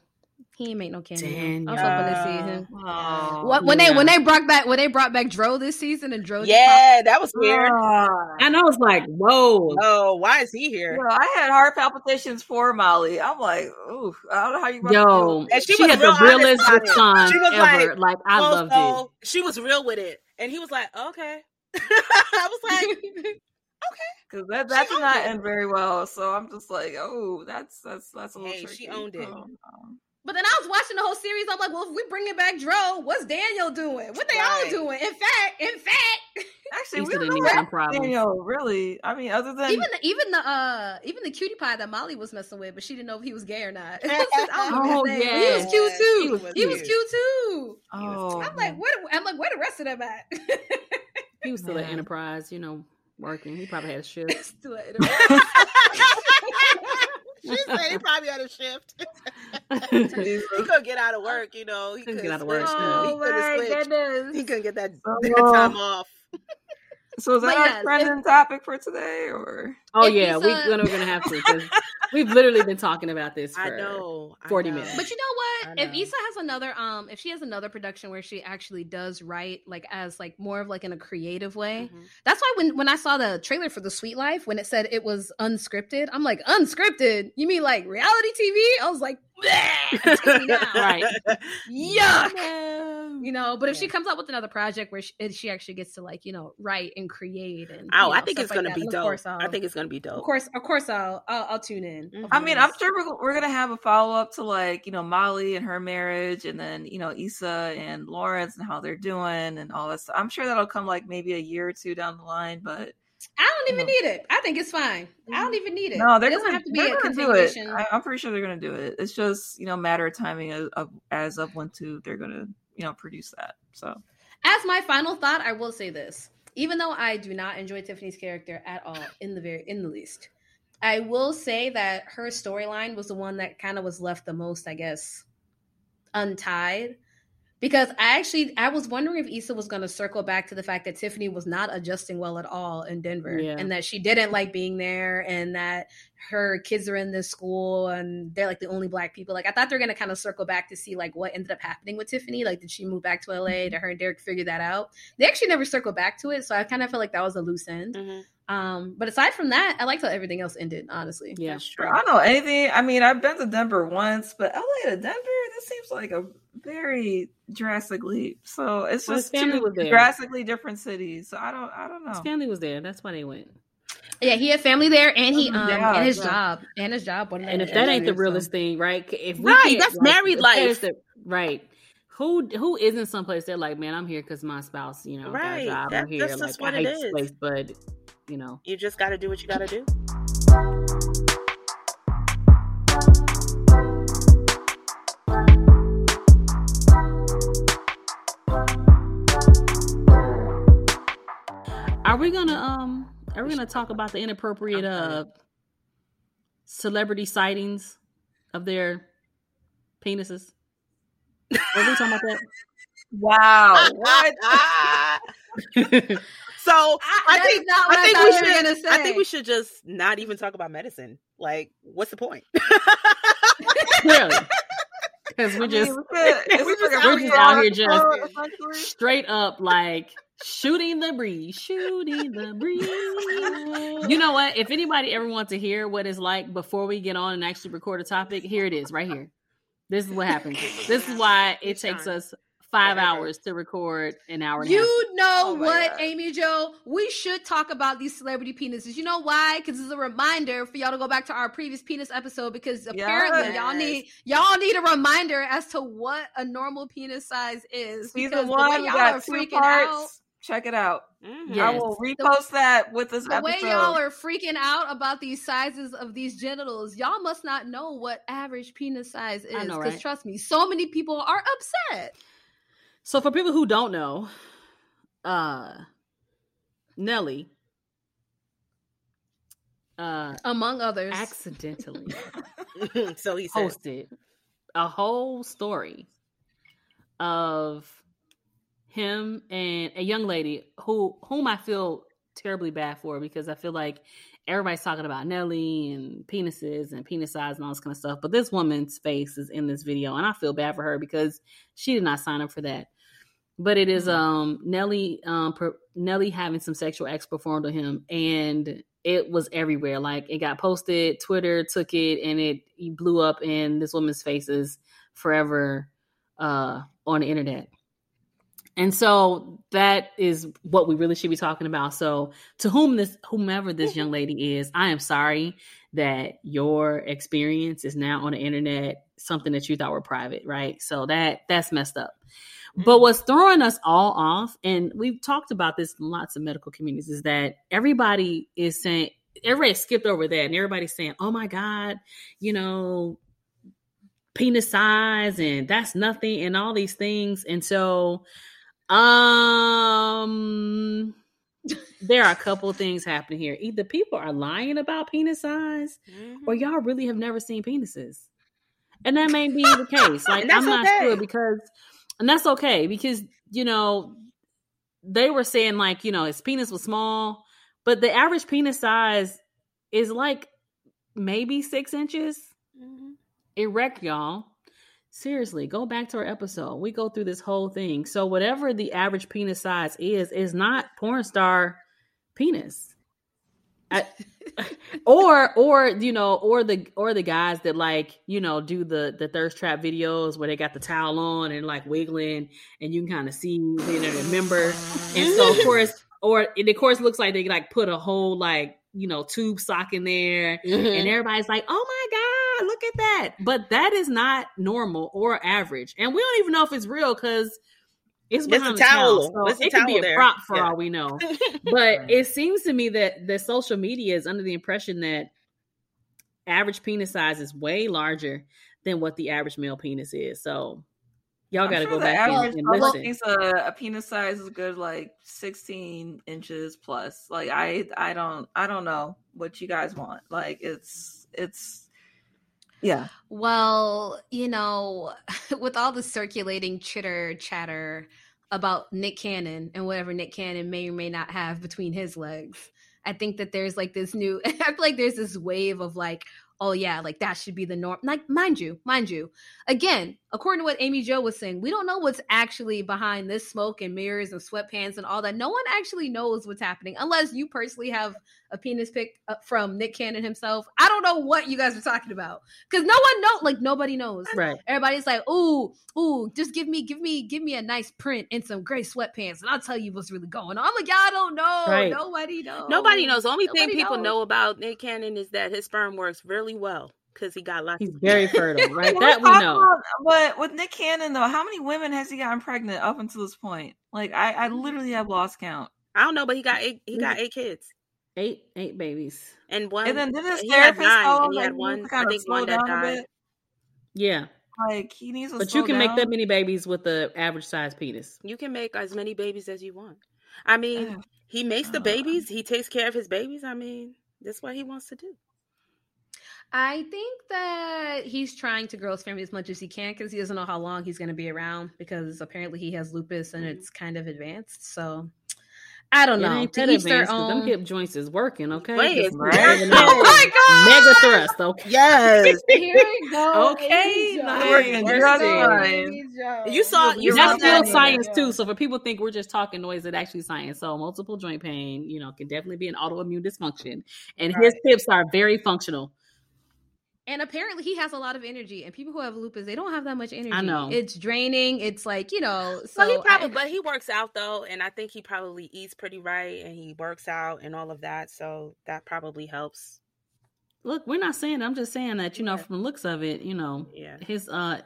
He ain't make no cameo. Daniel. I was hoping to see him. Oh, what, when yeah. they when they brought back when they brought back Dro this season and Dro. Yeah, that was weird. Uh, and I was like, whoa, oh, why is he here? I had heart palpitations for Molly. I'm like, ooh, I don't know how you. Yo, and she, she had the realest response she was ever. Like, like I well, loved so, it. She was real with it, and he was like, okay. I was like, okay, because that that did not end very well. So I'm just like, oh, that's that's that's a little. Hey, tricky. she owned it. Um, but then I was watching the whole series. I'm like, well, if we bring it back Dro, what's Daniel doing? What they right. all doing? In fact, in fact, actually, we don't know Daniel really. I mean, other than even the, even the uh even the cutie pie that Molly was messing with, but she didn't know if he was gay or not. oh yeah, he was cute too. He was, he was cute too. Oh, I'm like, where? I'm like, where the rest of them at? he was still yeah. at Enterprise, you know, working. He probably had a shift. still at Enterprise. she said he probably had a shift. he couldn't get out of work, you know. He couldn't get out of work. Oh, he my goodness. He couldn't get that, oh, that time off. So is that our yes, trending topic for today, or? Oh yeah, we, are gonna have to because we've literally been talking about this for I know, forty I know. minutes. But you know what? Know. If Issa has another, um, if she has another production where she actually does write like as like more of like in a creative way, mm-hmm. that's why when when I saw the trailer for the Sweet Life, when it said it was unscripted, I'm like, unscripted? You mean like reality TV? I was like, right? Yuck. um, you know. But if yeah. she comes up with another project where she, she, actually gets to like you know write and create and oh, know, I think it's gonna be dope. I think it's gonna be dope. Of course, of course, I'll I'll, I'll tune in. Mm-hmm. I mean, I'm sure we're, we're gonna have a follow up to like you know Molly and her marriage, and then you know Issa and Lawrence and how they're doing and all that stuff. I'm sure that'll come like maybe a year or two down the line, but I don't even uh-huh. need it. I think it's fine. I don't even need it. No, they're it gonna, have to be a continuation. I, am pretty sure they're going to do it. It's just you know matter of timing of, of as of when to they're going to you know produce that. So, as my final thought, I will say this: even though I do not enjoy Tiffany's character at all, in the very in the least, I will say that her storyline was the one that kind of was left the most, I guess, untied because I actually I was wondering if Issa was going to circle back to the fact that Tiffany was not adjusting well at all in Denver yeah. and that she didn't like being there and that her kids are in this school and they're like the only black people. Like I thought they're going to kind of circle back to see like what ended up happening with Tiffany. Like did she move back to LA? Mm-hmm. Did her and Derek figure that out? They actually never circled back to it, so I kind of felt like that was a loose end. Mm-hmm. Um, but aside from that, I liked how everything else ended. Honestly, yeah, sure. I don't know anything. I mean, I've been to Denver once, but LA to Denver, this seems like a very drastic leap. So it's well, just two drastically different cities. So I don't, I don't know. His family was there. That's why they went. Yeah, he had family there, and he um yeah, and his yeah. job and his job. And if that ain't the realest so. thing, right? If right, that's like, married life, the, right? Who who isn't someplace they're like, man, I'm here because my spouse, you know, right. got a job. That, I'm here. Like I hate this place, but you know. You just got to do what you got to do. Are we gonna um are we gonna talk about the inappropriate uh celebrity sightings of their penises? Are we talking about that? Wow. What? So I, I think I think we should. I think we should just not even talk about medicine. Like, what's the point? really? Because we just I mean, we just, we're just out here just straight up like shooting the breeze, shooting the breeze. you know what? If anybody ever wants to hear what it's like before we get on and actually record a topic, here it is, right here. This is what happens. This is why it takes us five hours to record an hour. you half. know oh what, God. AmiJo? We should talk about these celebrity penises. You know why? Because it's a reminder for y'all to go back to our previous penis episode. Because apparently yes. y'all need y'all need a reminder as to what a normal penis size is. Season one, we got two parts. Out, Check it out. Mm-hmm. Yes. I will repost the, that with this the episode. way y'all are freaking out about these sizes of these genitals, y'all must not know what average penis size is. Because right? trust me, so many people are upset. So for people who don't know, uh Nelly uh among others accidentally so he posted a whole story of him and a young lady who whom I feel terribly bad for because I feel like everybody's talking about Nelly and penises and penis size and all this kind of stuff. But this woman's face is in this video, and I feel bad for her because she did not sign up for that. But it is mm-hmm. um Nelly um per, Nelly having some sexual acts performed on him, and it was everywhere. Like it got posted, Twitter took it, and it, it blew up in this woman's faces forever uh on the internet. And so that is what we really should be talking about. So to whom this whomever this young lady is, I am sorry that your experience is now on the internet, something that you thought were private, right? So that that's messed up. But mm-hmm. what's throwing us all off, and we've talked about this in lots of medical communities, is that everybody is saying everybody skipped over that and everybody's saying, Oh my God, you know, penis size and that's nothing and all these things. And so um, there are a couple things happening here. Either people are lying about penis size, mm-hmm. or y'all really have never seen penises, and that may be the case. Like I'm not okay. sure because, and that's okay because you know they were saying like you know his penis was small, but the average penis size is like maybe six inches. Mm-hmm. Erect, y'all. Seriously, go back to our episode. We go through this whole thing. So whatever the average penis size is, is not porn star penis. I, or or you know or the or the guys that like you know do the the thirst trap videos where they got the towel on and like wiggling and you can kind of see you know remember and so of course or it of course looks like they like put a whole like you know tube sock in there mm-hmm. and everybody's like oh my god look at that but that is not normal or average and we don't even know if it's real because it's it's a towel. towel. So it could be a there. prop for yeah. all we know. But right. it seems to me that the social media is under the impression that average penis size is way larger than what the average male penis is. So y'all got to sure go back and, and listen. Thinks a, a penis size is good, like sixteen inches plus. Like I, I don't, I don't know what you guys want. Like it's, it's yeah. Well, you know, with all the circulating chitter chatter about Nick Cannon and whatever Nick Cannon may or may not have between his legs, I think that there's like this new, I feel like there's this wave of like, oh yeah, like that should be the norm. Like, mind you, mind you, again, according to what AmiJo was saying, we don't know what's actually behind this smoke and mirrors and sweatpants and all that. No one actually knows what's happening unless you personally have a penis pic uh, from Nick Cannon himself. I don't know what you guys are talking about because no one know, like nobody knows. Right. Everybody's like, ooh, ooh, just give me, give me, give me a nice print and some gray sweatpants, and I'll tell you what's really going on. I'm like, y'all don't know. Right. Nobody knows. Nobody knows. The only nobody thing people knows. know about Nick Cannon is that his sperm works really well because he got lots. He's very fertile, right? that we know. But with Nick Cannon, though, how many women has he gotten pregnant up until this point? Like, I, I literally have lost count. I don't know, but he got eight. He got eight kids. Eight, eight babies, and one. And then did his therapist tell him he had one? I think one that died. Yeah. Like he needs But you can down. make that many babies with the average size penis. You can make as many babies as you want. I mean, he makes the babies. He takes care of his babies. I mean, that's what he wants to do. I think that he's trying to grow his family as much as he can because he doesn't know how long he's going to be around because apparently he has lupus and mm-hmm. it's kind of advanced. So I don't know. To each their own. Them hip joints is working, okay? Wait, right? oh my god! Mega thrust, okay? Yes. Here we go. okay, nice. You saw you that's still science too. So for people think we're just talking noise, it actually science. So multiple joint pain, you know, can definitely be an autoimmune dysfunction, and right. his hips are very functional. And apparently he has a lot of energy. And people who have lupus, they don't have that much energy. I know. It's draining. It's like, you know, so well, he probably I, but he works out though, and I think he probably eats pretty right and he works out and all of that. So that probably helps. Look, we're not saying I'm just saying that, you know, from the looks of it, you know, yeah. his uh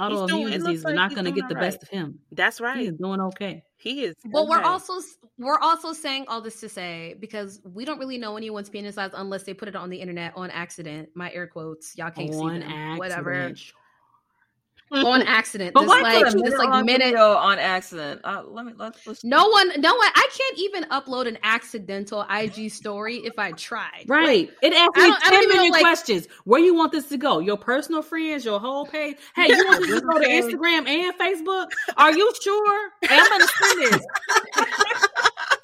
autoimmune disease like not going to get the right. best of him. That's right. He's doing okay. He is. Well, okay. we're also we're also saying all this to say because we don't really know anyone's penis size unless they put it on the internet on accident. My air quotes, y'all can't on see them. Accident. Whatever on accident. But why like, minute like minute on accident? Uh, let me let's, let's. No one, no one. I can't even upload an accidental IG story if I tried. Right. Like, it asks me ten million like, questions. Where you want this to go? Your personal friends, your whole page. Hey, you want this to go to Instagram and Facebook? Are you sure? Hey, I'm gonna send this.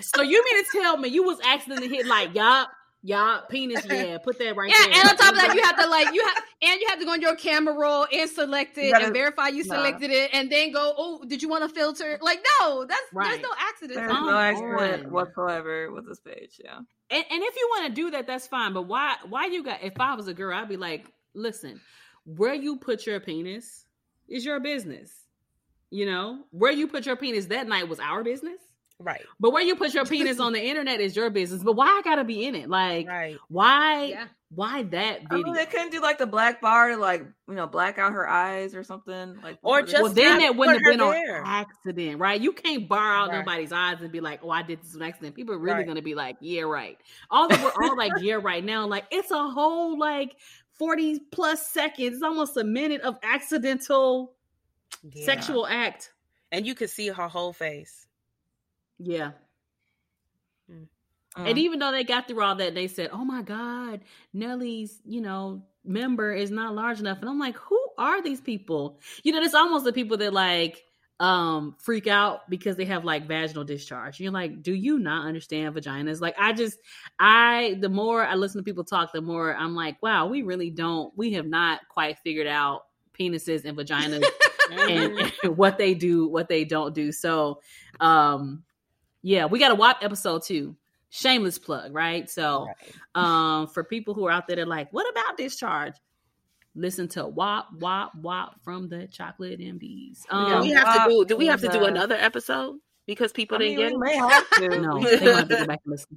so you mean to tell me you was accidentally hit like yup? Y'all penis, yeah, put that right yeah, there. and on top of that, you have to like you have and you to go on your camera roll and select it gotta, and verify you selected nah. it, and then go, oh, did you want to filter? Like, no, that's right. there's no accident. There's no accident whatsoever with this page. Yeah, and, and if you want to do that, that's fine. But why? Why you got? If I was a girl, I'd be like, listen, where you put your penis is your business. You know, where you put your penis that night was our business. Right. But where you put your penis on the internet is your business. But why I gotta be in it? Like, right. why? Yeah. Why that video? I mean, they couldn't do like the black bar to like you know black out her eyes or something like. Or just well, then that wouldn't have been there. on accident, right? You can't bar out right. nobody's eyes and be like, "Oh, I did this on accident." People are really right. gonna be like, "Yeah, right." All that we're all like, "Yeah, right." Now, like it's a whole like forty plus seconds, almost a minute of accidental yeah. sexual act, and you could see her whole face. Yeah. Mm. and even though they got through all that, they said, "Oh my God, Nelly's, you know, member is not large enough." And I'm like, "Who are these people?" You know, it's almost the people that like um freak out because they have like vaginal discharge. You're like, "Do you not understand vaginas?" Like, I just, I the more I listen to people talk, the more I'm like, "Wow, we really don't. We have not quite figured out penises and vaginas." and, and what they do, what they don't do. So, um, yeah, we got a WAP episode too. Shameless plug, right? So, right. um, for people who are out there that are like, what about discharge? Listen to WAP, WAP, WAP from the Chocolate MDs. Um, do we have to do? Do we have to do another episode because people I didn't mean, get it? May have to. no, they have to go back and listen.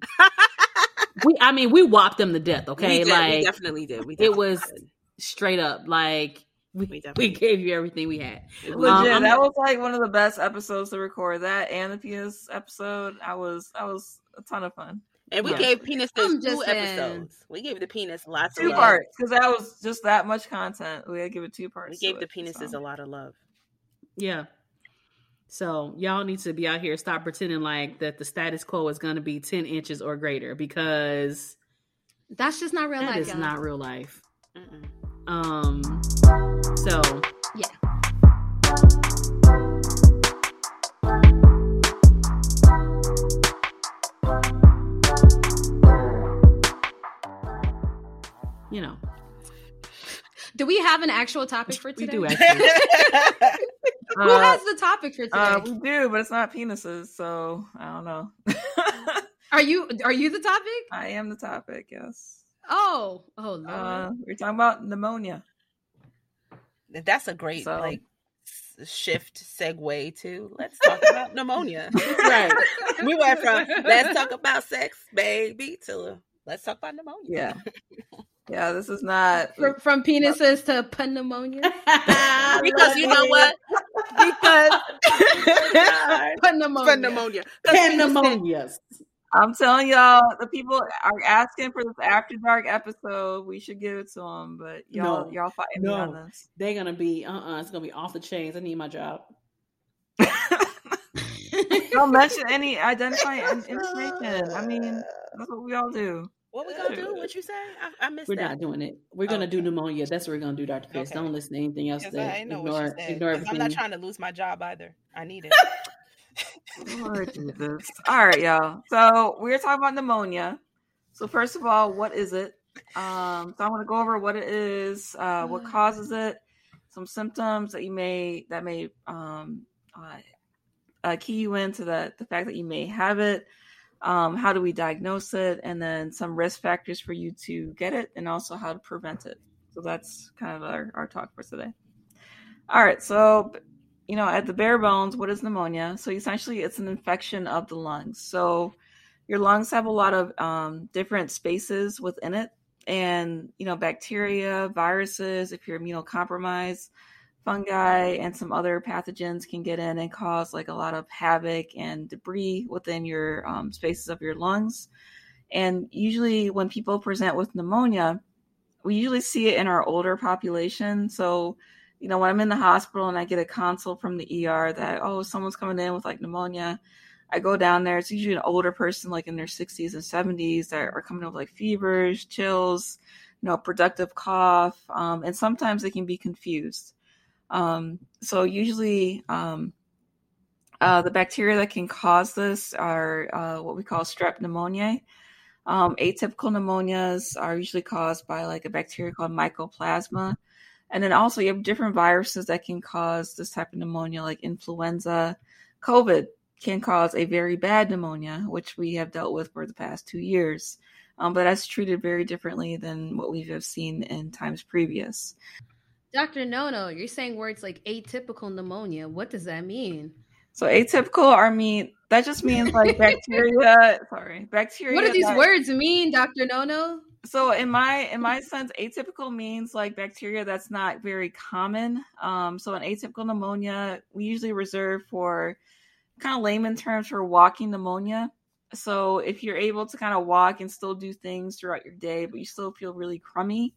we, I mean, we whopped them to death. Okay, we did, like we definitely did. We definitely it was did. straight up like we, we, we, gave you everything we had. Legit, um, that was like one of the best episodes to record. That and the PS episode, I was, I was a ton of fun. And we yeah. gave penis two saying. episodes. We gave the penis lots two of parts because that was just that much content. We had to give it two parts. We gave the penises so. a lot of love. Yeah. So y'all need to be out here stop pretending like that the status quo is going to be ten inches or greater because that's just not real that life. That is not real life. Mm-mm. Um. So You know. Do we have an actual topic for today? We do actually. Who uh, has the topic for uh, today? Uh, we do, but it's not penises, so I don't know. are you are you the topic? I am the topic. Yes. Oh, oh no. Uh, we're talking about pneumonia. That's a great so, like shift segue to let's talk about pneumonia. right. We went from let's talk about sex, baby, to let's talk about pneumonia. Yeah. Yeah, this is not from, from penises to pneumonia. because you know what? Because pneumonia. pneumonia. Pneumonias. I'm telling y'all, the people are asking for this after dark episode. We should give it to them, but y'all, no, y'all fighting no. on this. They're gonna be, uh, uh-uh, it's gonna be off the chains. I need my job. Don't mention any identifying information. I mean, that's what we all do. What we gonna do? What you say? I, I missed. We're that. not doing it. We're gonna do pneumonia. That's what we're gonna do, Doctor Chris. Okay. Don't listen to anything else. That I know ignore, what ignore everything. I'm not trying to lose my job either. I need it. Lord Jesus. All right, y'all. So we're talking about pneumonia. So first of all, what is it? Um, so I'm going to go over what it is, uh, what mm. causes it, some symptoms that you may that may um, uh, uh, key you into the the fact that you may have it. Um, how do we diagnose it, and then some risk factors for you to get it, and also how to prevent it. So that's kind of our, our talk for today. All right, so you know, at the bare bones, what is pneumonia? So essentially, it's an infection of the lungs. So your lungs have a lot of um, different spaces within it, and you know, bacteria, viruses, if you're immunocompromised, fungi, and some other pathogens can get in and cause like a lot of havoc and debris within your um, spaces of your lungs. And usually, when people present with pneumonia, we usually see it in our older population. So you know, when I'm in the hospital and I get a consult from the ER that, oh, someone's coming in with like pneumonia, I go down there. It's usually an older person, like in their 60s and 70s, that are coming in with like fevers, chills, you know, productive cough. Um, and sometimes they can be confused. Um, so usually, um, uh, the bacteria that can cause this are uh, what we call strep pneumoniae. Um, atypical pneumonias are usually caused by like a bacteria called mycoplasma. And then also you have different viruses that can cause this type of pneumonia, like influenza. COVID can cause a very bad pneumonia, which we have dealt with for the past two years. Um, but that's treated very differently than what we have seen in times previous. Dr. Nono, you're saying words like atypical pneumonia. What does that mean? So atypical are mean that just means like bacteria. sorry, bacteria. What do these that, words mean, Dr. Nono? so in my in my sense atypical means like bacteria that's not very common um, so an atypical pneumonia we usually reserve for kind of layman terms for walking pneumonia so if you're able to kind of walk and still do things throughout your day but you still feel really crummy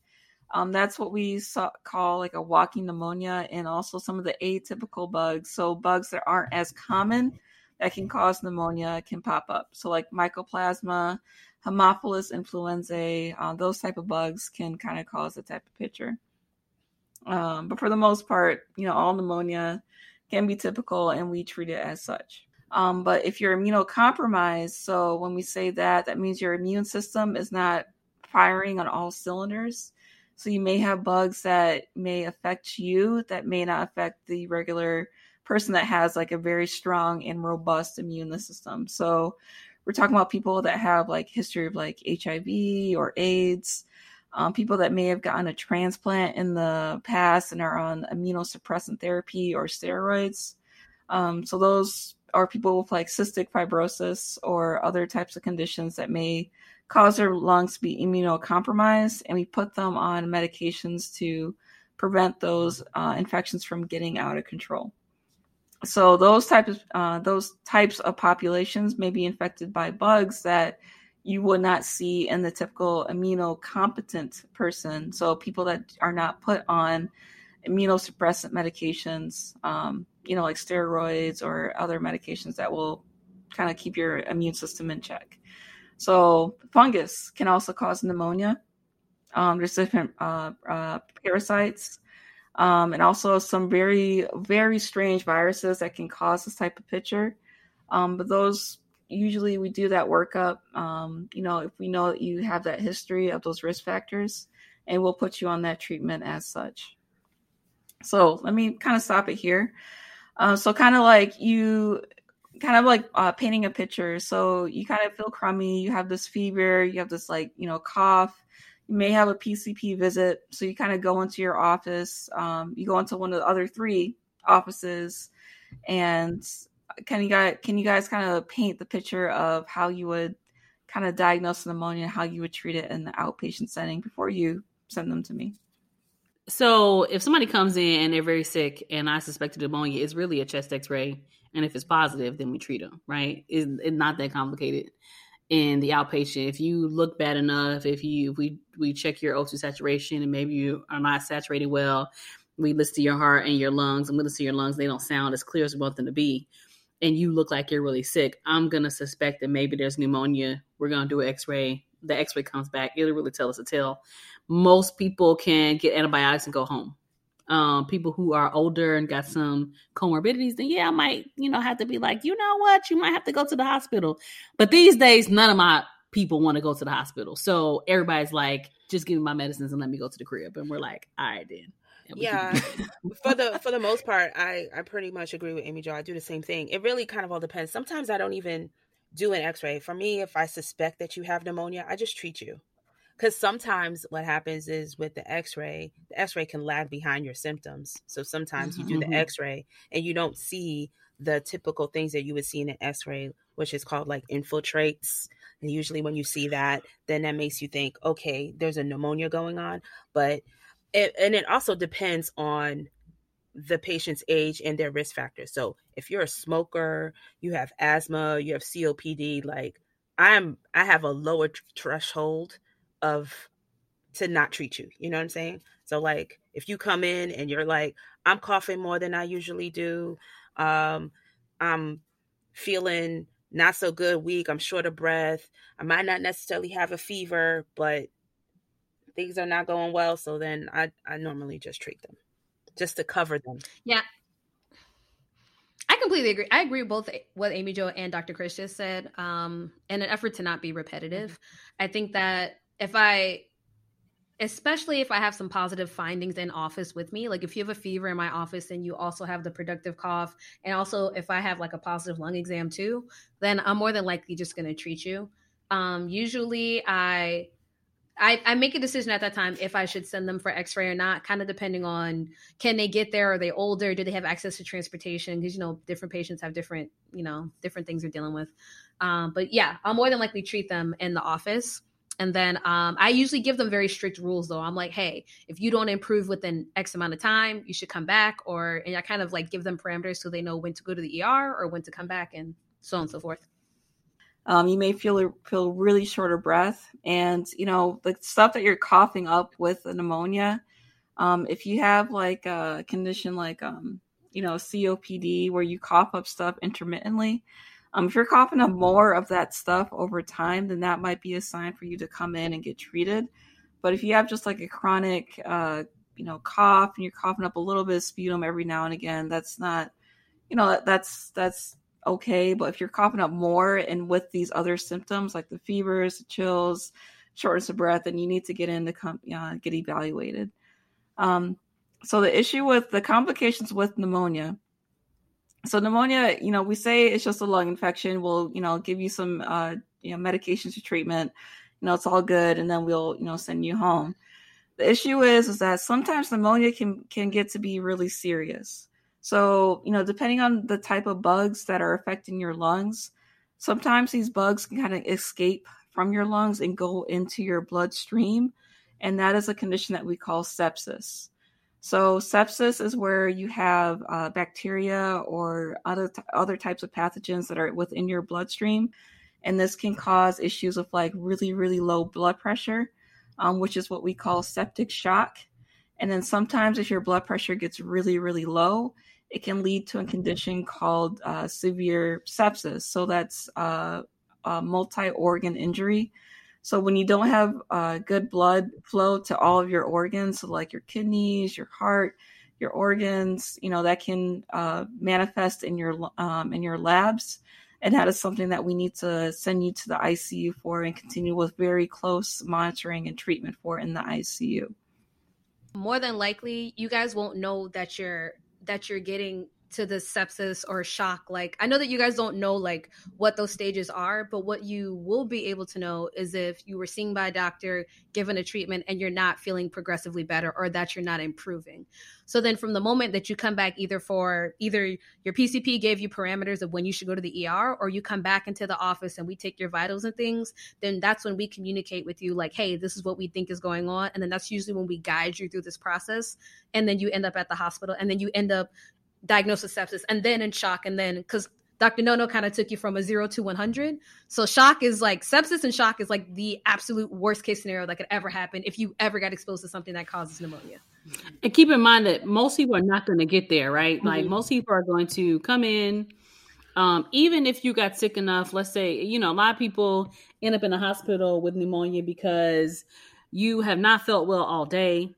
um, that's what we saw, call like a walking pneumonia and also some of the atypical bugs so bugs that aren't as common that can cause pneumonia can pop up so like mycoplasma Haemophilus influenzae, uh, those type of bugs can kind of cause a type of picture. Um, but for the most part, you know, all pneumonia can be typical and we treat it as such. Um, but if you're immunocompromised, so when we say that, that means your immune system is not firing on all cylinders. So you may have bugs that may affect you that may not affect the regular person that has like a very strong and robust immune system. So we're talking about people that have like history of like HIV or AIDS, um, people that may have gotten a transplant in the past and are on immunosuppressant therapy or steroids. Um, so those are people with like cystic fibrosis or other types of conditions that may cause their lungs to be immunocompromised, and we put them on medications to prevent those uh, infections from getting out of control. So those types uh, those types of populations may be infected by bugs that you would not see in the typical immunocompetent person. So people that are not put on immunosuppressant medications, um, you know, like steroids or other medications that will kind of keep your immune system in check. So fungus can also cause pneumonia. Um, there's different uh, uh, parasites, um, and also some very very strange viruses that can cause this type of picture. Um, but those usually we do that workup. Um, you know, if we know that you have that history of those risk factors, and we'll put you on that treatment as such. So let me kind of stop it here. Uh, so kind of like you, kind of like uh, painting a picture. So you kind of feel crummy. You have this fever. You have this like you know cough. You may have a PCP visit. So you kind of go into your office. Um, you go into one of the other three offices, and can you guys can you guys kind of paint the picture of how you would kind of diagnose pneumonia, how you would treat it in the outpatient setting before you send them to me? So if somebody comes in and they're very sick and I suspect pneumonia, it's really a chest X-ray, and if it's positive, then we treat them. Right? It's, it's not that complicated. In the outpatient, if you look bad enough, if you if we we check your O2 saturation and maybe you are not saturated well, we listen to your heart and your lungs, and we listen to your lungs. They don't sound as clear as we want them to be, and you look like you're really sick. I'm gonna suspect that maybe there's pneumonia. We're gonna do an X-ray. The X-ray comes back. It'll really tell us a tell most people can get antibiotics and go home. Um, people who are older and got some comorbidities, then yeah, I might, you know, have to be like, you know what, you might have to go to the hospital. But these days, none of my people want to go to the hospital. So everybody's like, just give me my medicines and let me go to the crib. And we're like, all right then. Yeah, for the for the most part, I I pretty much agree with AmiJo. I do the same thing. It really kind of all depends. Sometimes I don't even do an X ray. For me, if I suspect that you have pneumonia, I just treat you because sometimes what happens is with the x-ray the x-ray can lag behind your symptoms. So sometimes you do the mm-hmm. x-ray and you don't see the typical things that you would see in an x-ray which is called like infiltrates. And usually when you see that then that makes you think okay there's a pneumonia going on. But it, and it also depends on the patient's age and their risk factors. So if you're a smoker you have asthma you have copd like i'm i have a lower t- threshold of to not treat you. You know what I'm saying? So like if you come in and you're like, I'm coughing more than I usually do, um, I'm feeling not so good, weak, I'm short of breath. I might not necessarily have a fever, but things are not going well. So then I, I normally just treat them just to cover them. Yeah. I completely agree. I agree with both what AmiJo and Dr. Chris just said. Um, in an effort to not be repetitive, mm-hmm. I think that if I especially if I have some positive findings in office with me. Like if you have a fever in my office and you also have the productive cough, and also if I have like a positive lung exam too, then I'm more than likely just going to treat you. Um, usually I, I, I make a decision at that time if I should send them for X-ray or not, kind of depending on can they get there? Are they older? Do they have access to transportation? Because you know different patients have different you know different things they're dealing with. Um, but yeah, I'll more than likely treat them in the office. And then um, I usually give them very strict rules, though. I'm like, hey, if you don't improve within X amount of time, you should come back. Or, and I kind of like give them parameters so they know when to go to the ER or when to come back and so on and so forth. Um, you may feel feel really short of breath, and you know the stuff that you're coughing up with pneumonia. Um, if you have like a condition like um, you know COPD where you cough up stuff intermittently, um, if you're coughing up more of that stuff over time, then that might be a sign for you to come in and get treated. But if you have just like a chronic, uh, you know, cough and you're coughing up a little bit of sputum every now and again, that's not, you know, that, that's that's okay. But if you're coughing up more and with these other symptoms like the fevers, the chills, shortness of breath, then you need to get in to come, uh, get evaluated. Um, so the issue with the complications with pneumonia so pneumonia, you know, we say it's just a lung infection. We'll, you know, give you some, uh, you know, medications for treatment. You know, it's all good, and then we'll, you know, send you home. The issue is, is that sometimes pneumonia can can get to be really serious. So, you know, depending on the type of bugs that are affecting your lungs, sometimes these bugs can kind of escape from your lungs and go into your bloodstream, and that is a condition that we call sepsis. So sepsis is where you have uh, bacteria or other t- other types of pathogens that are within your bloodstream, and this can cause issues of like really really low blood pressure, um, which is what we call septic shock. And then sometimes if your blood pressure gets really really low, it can lead to a condition called uh, severe sepsis. So that's uh, a multi-organ injury so when you don't have uh, good blood flow to all of your organs, so like your kidneys, your heart, your organs, you know that can uh, manifest in your um, in your labs, and that is something that we need to send you to the ICU for and continue with very close monitoring and treatment for in the ICU. More than likely, you guys won't know that you're that you're getting to the sepsis or shock like i know that you guys don't know like what those stages are but what you will be able to know is if you were seen by a doctor given a treatment and you're not feeling progressively better or that you're not improving. So then from the moment that you come back either for either your pcp gave you parameters of when you should go to the er or you come back into the office and we take your vitals and things then that's when we communicate with you like hey this is what we think is going on and then that's usually when we guide you through this process and then you end up at the hospital and then you end up diagnosis sepsis and then in shock and then because Dr. Nono kind of took you from a zero to 100. So shock is like sepsis and shock is like the absolute worst case scenario that could ever happen if you ever got exposed to something that causes pneumonia. And keep in mind that most people are not going to get there, right? Mm-hmm. Like most people are going to come in. Um, even if you got sick enough, let's say, you know, a lot of people end up in the hospital with pneumonia because you have not felt well all day.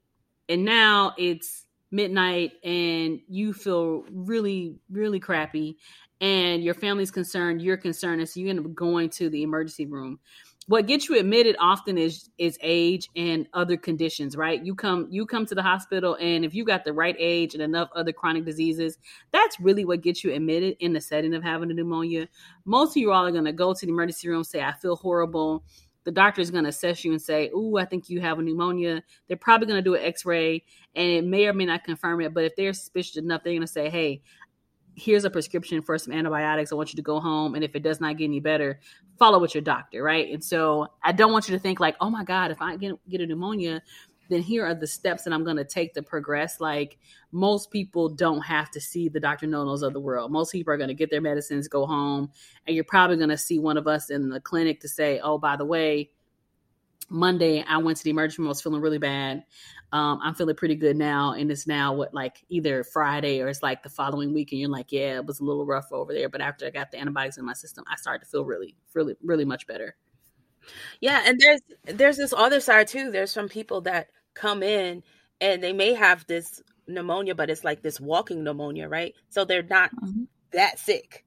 And now it's midnight and you feel really, really crappy and your family's concerned, you're concerned, and so you end up going to the emergency room. What gets you admitted often is is age and other conditions, right? You come you come to the hospital and if you got the right age and enough other chronic diseases, that's really what gets you admitted in the setting of having a pneumonia. Most of you all are to go to the emergency room, say I feel horrible the doctor is going to assess you and say, "Ooh, I think you have a pneumonia." They're probably going to do an X-ray, and it may or may not confirm it. But if they're suspicious enough, they're going to say, "Hey, here's a prescription for some antibiotics. I want you to go home, and if it does not get any better, follow with your doctor." Right? And so, I don't want you to think like, "Oh my God, if I get get a pneumonia." Then here are the steps that I'm going to take to progress. Like most people don't have to see the Dr. Nonos of the world. Most people are going to get their medicines, go home, and you're probably going to see one of us in the clinic to say, oh, by the way, Monday I went to the emergency room. I was feeling really bad. Um, I'm feeling pretty good now, and it's now what like either Friday or it's like the following week, and you're like, yeah, it was a little rough over there, but after I got the antibiotics in my system, I started to feel really, really, really much better. Yeah, and there's there's this other side too. There's some people that come in and they may have this pneumonia, but it's like this walking pneumonia, right? So they're not mm-hmm. that sick.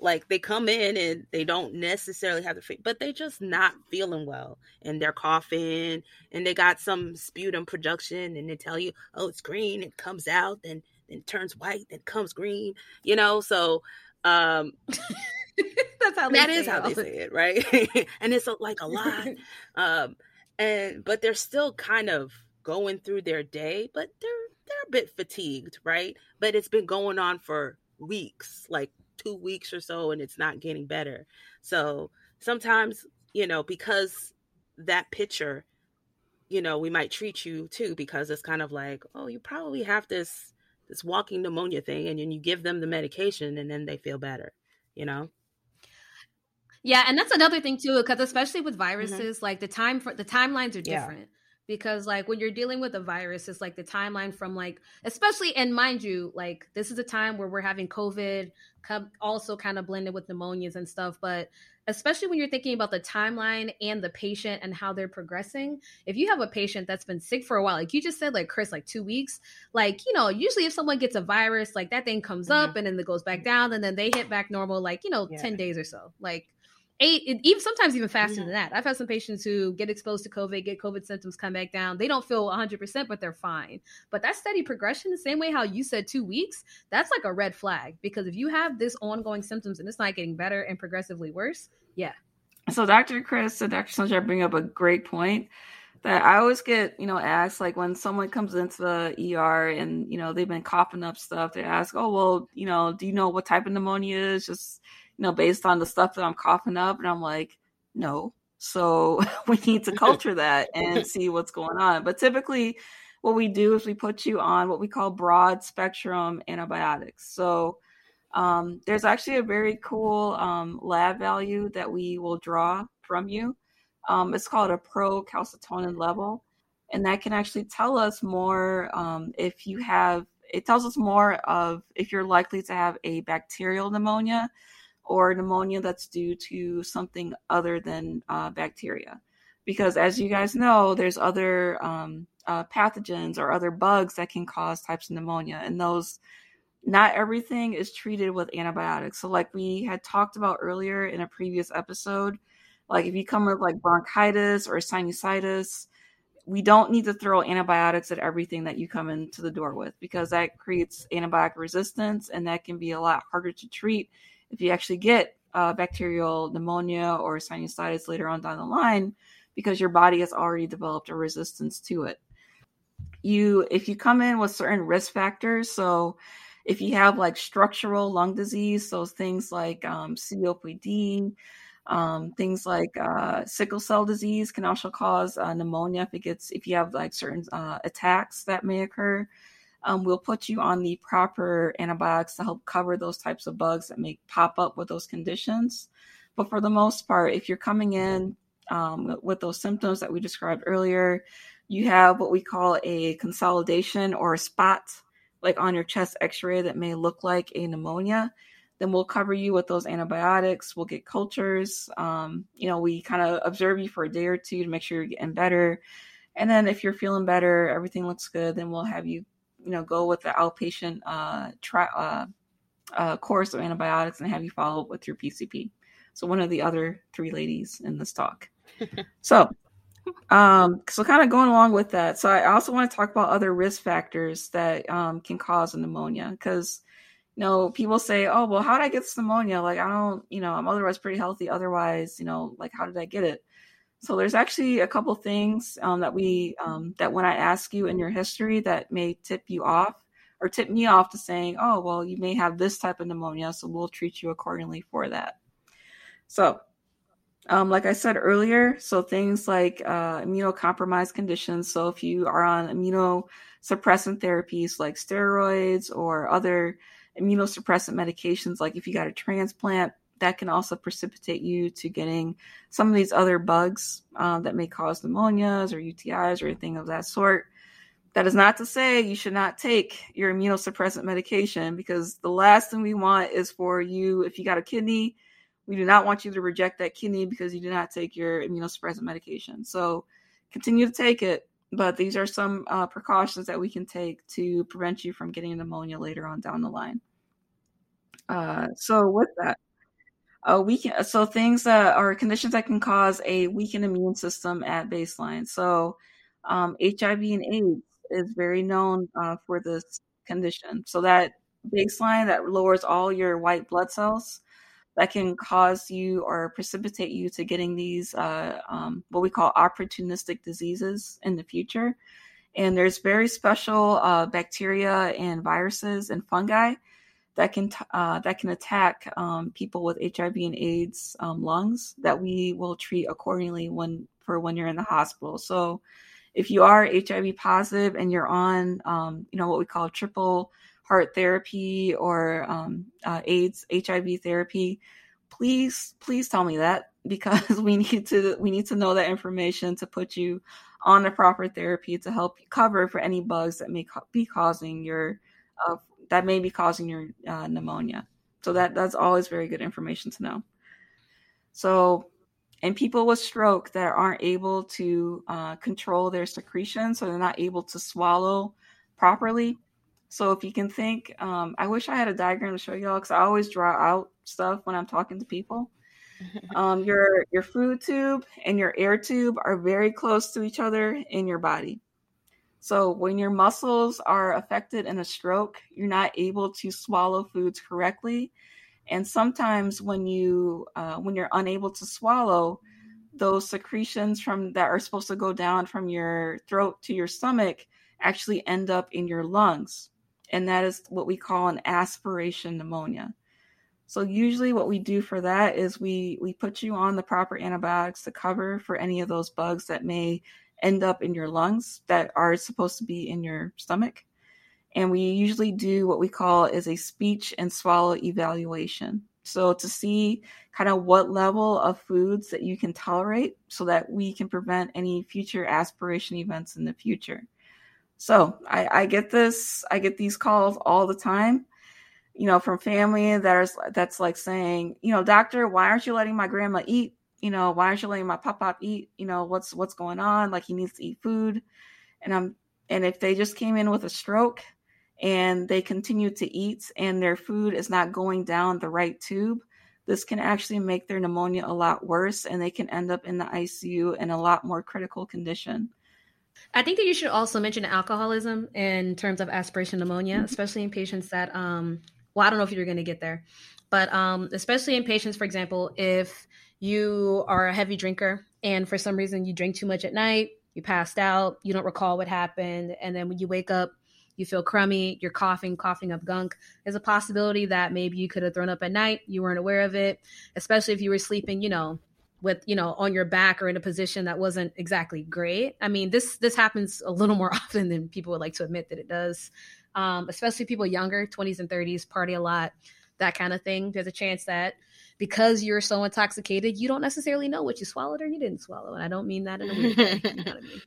Like they come in and they don't necessarily have the but they're just not feeling well and they're coughing and they got some sputum production and they tell you, oh, it's green, it comes out, then then turns white, then comes green, you know. So um that's how that is how they say it, right? and it's like a lot. um and but they're still kind of going through their day, but they're they're a bit fatigued, right? But it's been going on for weeks, like two weeks or so, and it's not getting better. So sometimes, you know, because that picture, you know, we might treat you too because it's kind of like, oh, you probably have this this walking pneumonia thing, and then you give them the medication, and then they feel better, you know. Yeah, and that's another thing too, because especially with mm-hmm. viruses, mm-hmm. like the time for the timelines are different. Yeah because like when you're dealing with a virus it's like the timeline from like especially and mind you like this is a time where we're having covid also kind of blended with pneumonias and stuff but especially when you're thinking about the timeline and the patient and how they're progressing if you have a patient that's been sick for a while like you just said like chris like two weeks like you know usually if someone gets a virus like that thing comes mm-hmm. up and then it goes back down and then they hit back normal like you know yeah. 10 days or so like eight, even sometimes even faster than that. I've had some patients who get exposed to COVID, get COVID symptoms, come back down. They don't feel 100%, but they're fine. But that steady progression, the same way how you said two weeks, that's like a red flag because if you have this ongoing symptoms and it's not getting better and progressively worse, yeah. So Dr. Chris and Dr. Sunshine bring up a great point that I always get, you know, asked like when someone comes into the ER and, you know, they've been coughing up stuff, they ask, oh, well, you know, do you know what type of pneumonia is? Just, you know, based on the stuff that I'm coughing up. And I'm like, no. So we need to culture that and see what's going on. But typically, what we do is we put you on what we call broad spectrum antibiotics. So um, there's actually a very cool um, lab value that we will draw from you. Um, it's called a procalcitonin level. And that can actually tell us more um, if you have, it tells us more of if you're likely to have a bacterial pneumonia or pneumonia that's due to something other than uh, bacteria. Because as you guys know, there's other um, uh, pathogens or other bugs that can cause types of pneumonia, and those not everything is treated with antibiotics. So, like we had talked about earlier in a previous episode, like if you come with like bronchitis or sinusitis, we don't need to throw antibiotics at everything that you come into the door with because that creates antibiotic resistance and that can be a lot harder to treat if you actually get uh, bacterial pneumonia or sinusitis later on down the line because your body has already developed a resistance to it. You if you come in with certain risk factors so if you have like structural lung disease so things like um, copd um, things like uh, sickle cell disease can also cause uh, pneumonia if it gets if you have like certain uh, attacks that may occur um, we'll put you on the proper antibiotics to help cover those types of bugs that may pop up with those conditions. But for the most part, if you're coming in um, with those symptoms that we described earlier, you have what we call a consolidation or a spot, like on your chest x ray, that may look like a pneumonia. Then we'll cover you with those antibiotics. We'll get cultures. Um, you know, we kind of observe you for a day or two to make sure you're getting better. And then if you're feeling better, everything looks good, then we'll have you you know go with the outpatient uh, tri- uh, uh, course of antibiotics and have you follow up with your PCP. So one of the other three ladies in this talk. so um so kind of going along with that so i also want to talk about other risk factors that um, can cause a pneumonia because you know people say oh well how did i get this pneumonia like i don't you know i'm otherwise pretty healthy otherwise you know like how did i get it so there's actually a couple things um, that we um, that when I ask you in your history that may tip you off or tip me off to saying, oh well, you may have this type of pneumonia, so we'll treat you accordingly for that. So, um, like I said earlier, so things like uh, immunocompromised conditions. So if you are on immunosuppressant therapies like steroids or other immunosuppressant medications, like if you got a transplant, that can also precipitate you to getting some of these other bugs uh, that may cause pneumonias or UTIs or anything of that sort. That is not to say you should not take your immunosuppressant medication because the last thing we want is for you, if you got a kidney, we do not want you to reject that kidney because you do not take your immunosuppressant medication. So continue to take it, but these are some uh, precautions that we can take to prevent you from getting pneumonia later on down the line. Uh, so with that, uh, weaken so things that are conditions that can cause a weakened immune system at baseline. So um, HIV and AIDS is very known uh, for this condition. So that baseline that lowers all your white blood cells that can cause you or precipitate you to getting these uh, um, what we call opportunistic diseases in the future. And there's very special uh, bacteria and viruses and fungi that can uh, that can attack um, people with HIV and AIDS um, lungs that we will treat accordingly when for when you're in the hospital. So if you are HIV positive and you're on um, you know what we call triple HAART therapy or um, uh, AIDS HIV therapy, please please tell me that because we need to we need to know that information to put you on the proper therapy to help cover for any bugs that may be causing your uh, that may be causing your uh, pneumonia. So that that's always very good information to know. So, and people with stroke that aren't able to uh, control their secretion, so they're not able to swallow properly. So if you can think, um, I wish I had a diagram to show y'all because I always draw out stuff when I'm talking to people. um, your your food tube and your air tube are very close to each other in your body. So when your muscles are affected in a stroke, you're not able to swallow foods correctly, and sometimes when you uh, when you're unable to swallow, those secretions from that are supposed to go down from your throat to your stomach actually end up in your lungs, and that is what we call an aspiration pneumonia. So usually what we do for that is we we put you on the proper antibiotics to cover for any of those bugs that may end up in your lungs that are supposed to be in your stomach. And we usually do what we call is a speech and swallow evaluation. So to see kind of what level of foods that you can tolerate so that we can prevent any future aspiration events in the future. So I, I get this, I get these calls all the time you know, from family that's that's like saying, you know, doctor, why aren't you letting my grandma eat? You know, why aren't you letting my pop pop eat? You know, what's what's going on? Like he needs to eat food. And I'm and if they just came in with a stroke and they continue to eat and their food is not going down the right tube, this can actually make their pneumonia a lot worse and they can end up in the ICU in a lot more critical condition. I think that you should also mention alcoholism in terms of aspiration pneumonia, mm-hmm. especially in patients that um, well, I don't know if you're going to get there, but um, especially in patients, for example, if you are a heavy drinker and for some reason you drink too much at night, you passed out, you don't recall what happened, and then when you wake up, you feel crummy, you're coughing, coughing up gunk. There's a possibility that maybe you could have thrown up at night, you weren't aware of it, especially if you were sleeping, you know, with you know on your back or in a position that wasn't exactly great i mean this this happens a little more often than people would like to admit that it does um, especially people younger, 20s and 30s, party a lot, that kind of thing. There's a chance that because you're so intoxicated, you don't necessarily know what you swallowed or you didn't swallow. And I don't mean that in a weird way. you know I mean?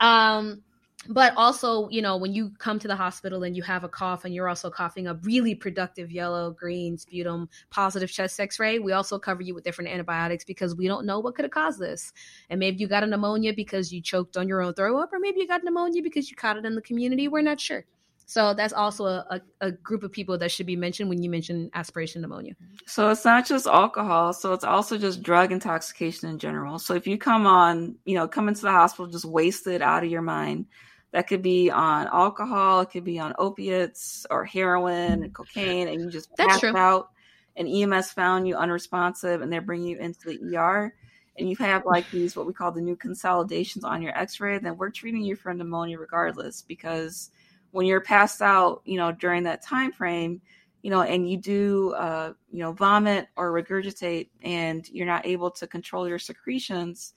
Um, but also, you know, when you come to the hospital and you have a cough and you're also coughing a really productive yellow, green sputum, positive chest x ray, we also cover you with different antibiotics because we don't know what could have caused this. And maybe you got a pneumonia because you choked on your own throw up, or maybe you got pneumonia because you caught it in the community. We're not sure. So that's also a, a, group of people that should be mentioned when you mention aspiration pneumonia. So it's not just alcohol. So it's also just drug intoxication in general. So if you come on, you know, come into the hospital just wasted out of your mind, that could be on alcohol, it could be on opiates or heroin and cocaine, and you just that's passed out. And EMS found you unresponsive, and they're bringing you into the ER. And you have like these what we call the new consolidations on your X-ray. Then we're treating you for pneumonia regardless because when you're passed out, you know, during that time frame, you know, and you do, uh, you know, vomit or regurgitate, and you're not able to control your secretions,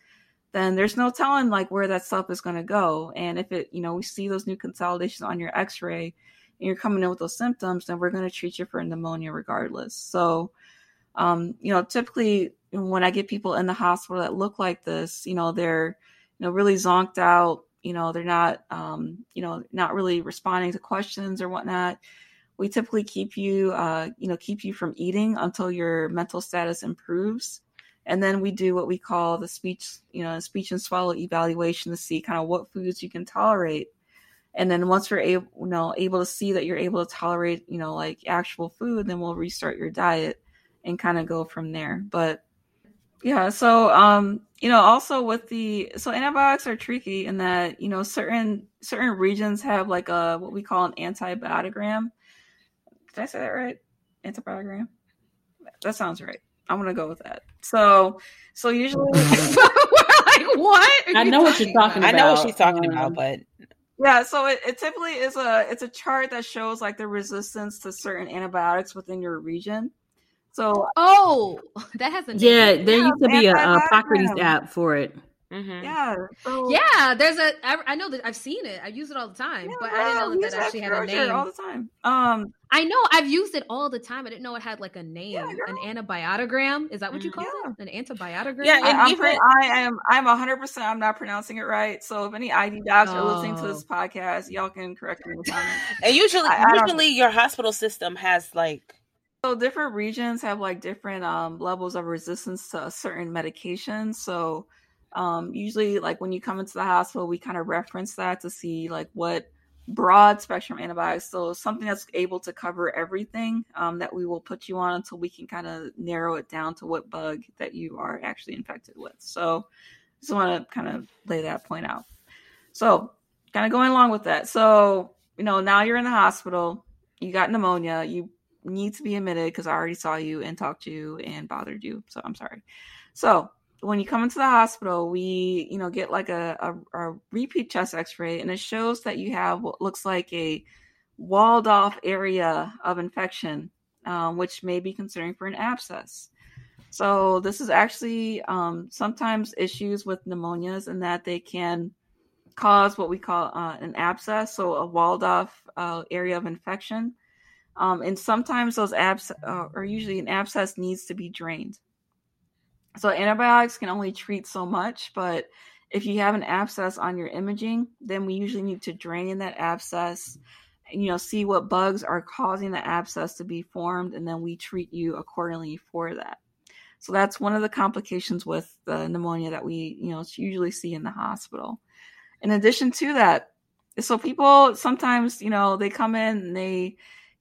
then there's no telling like where that stuff is going to go. And if it, you know, we see those new consolidations on your X-ray, and you're coming in with those symptoms, then we're going to treat you for pneumonia regardless. So, um, you know, typically when I get people in the hospital that look like this, you know, they're, you know, really zonked out, you know they're not um, you know not really responding to questions or whatnot. We typically keep you uh, you know keep you from eating until your mental status improves. And then we do what we call the speech you know speech and swallow evaluation to see kind of what foods you can tolerate. And then once we're able you know able to see that you're able to tolerate you know like actual food then we'll restart your diet and kind of go from there. But yeah so um you know also with the so antibiotics are tricky in that you know certain certain regions have like a what we call an antibiotogram. Did i say that right? Antibiotogram? That sounds right. I'm gonna go with that. So so usually like what i know what you're talking about i know what she's talking um, about but yeah so it, it typically is a it's a chart that shows like the resistance to certain antibiotics within your region so oh, that has a name. yeah. There yeah, used to be a, a Epocrates app for it. Mm-hmm. Yeah, so, yeah. There's a. I, I know that I've seen it. I use it all the time, yeah, but I didn't know that that actually had a name all the time. Um, I know I've used it all the time. I didn't know it had like a name, yeah, an antibiotogram. Is that what you mm-hmm. call yeah. it? An antibiotogram? Yeah, and I, even I am. I'm 100. percent I'm not pronouncing it right. So if any ID docs oh. are listening to this oh. podcast, y'all can correct me in the comments. And usually, I, usually your hospital system has like so different regions have like different um, levels of resistance to a certain medication. So um, usually, like when you come into the hospital, we kind of reference that to see like what broad spectrum antibiotics, so something that's able to cover everything um, that we will put you on until we can kind of narrow it down to what bug that you are actually infected with. So, just want to kind of lay that point out. So, kind of going along with that. So, you know, now you're in the hospital, you got pneumonia, you need to be admitted because I already saw you and talked to you and bothered you. So, I'm sorry. So, when you come into the hospital, we, you know, get like a, a, a repeat chest x-ray and it shows that you have what looks like a walled off area of infection, um, which may be considering for an abscess. So this is actually um, sometimes issues with pneumonias in that they can cause what we call uh, an abscess, so a walled off uh, area of infection. Um, and sometimes those abs, uh, or usually an abscess needs to be drained. So antibiotics can only treat so much, but if you have an abscess on your imaging, then we usually need to drain that abscess, and, you know, see what bugs are causing the abscess to be formed, and then we treat you accordingly for that. So that's one of the complications with the pneumonia that we, you know, usually see in the hospital. In addition to that, so people sometimes, you know, they come in and they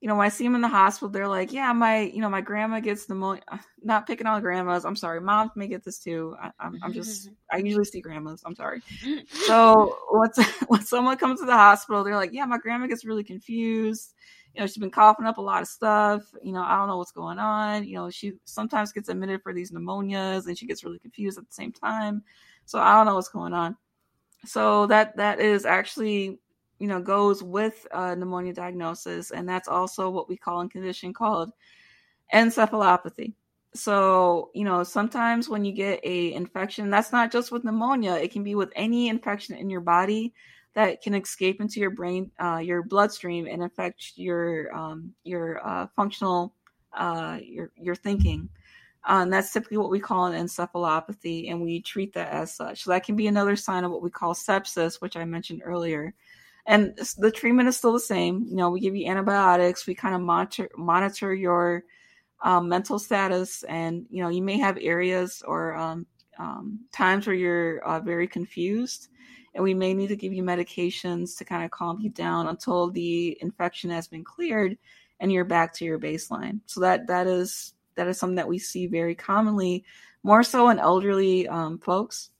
you know, when I see them in the hospital, they're like, yeah, my, you know, my grandma gets pneumonia. Uh, not picking on grandmas. I'm sorry. Moms may get this too. I, am I'm just, I usually see grandmas. I'm sorry. So once, when someone comes to the hospital, they're like, yeah, my grandma gets really confused. You know, she's been coughing up a lot of stuff. You know, I don't know what's going on. You know, she sometimes gets admitted for these pneumonias and she gets really confused at the same time. So I don't know what's going on. So that that is actually you know goes with a pneumonia diagnosis and that's also what we call a condition called encephalopathy. So you know sometimes when you get a infection that's not just with pneumonia it can be with any infection in your body that can escape into your brain uh, your bloodstream and affect your um, your uh, functional uh, your your thinking. Uh, and that's typically what we call an encephalopathy and we treat that as such. So that can be another sign of what we call sepsis which i mentioned earlier and the treatment is still the same. You know, we give you antibiotics. We kind of monitor monitor your um, mental status, and you know, you may have areas or um, um, times where you're uh, very confused, and we may need to give you medications to kind of calm you down until the infection has been cleared and you're back to your baseline. So that that is that is something that we see very commonly, more so in elderly um, folks.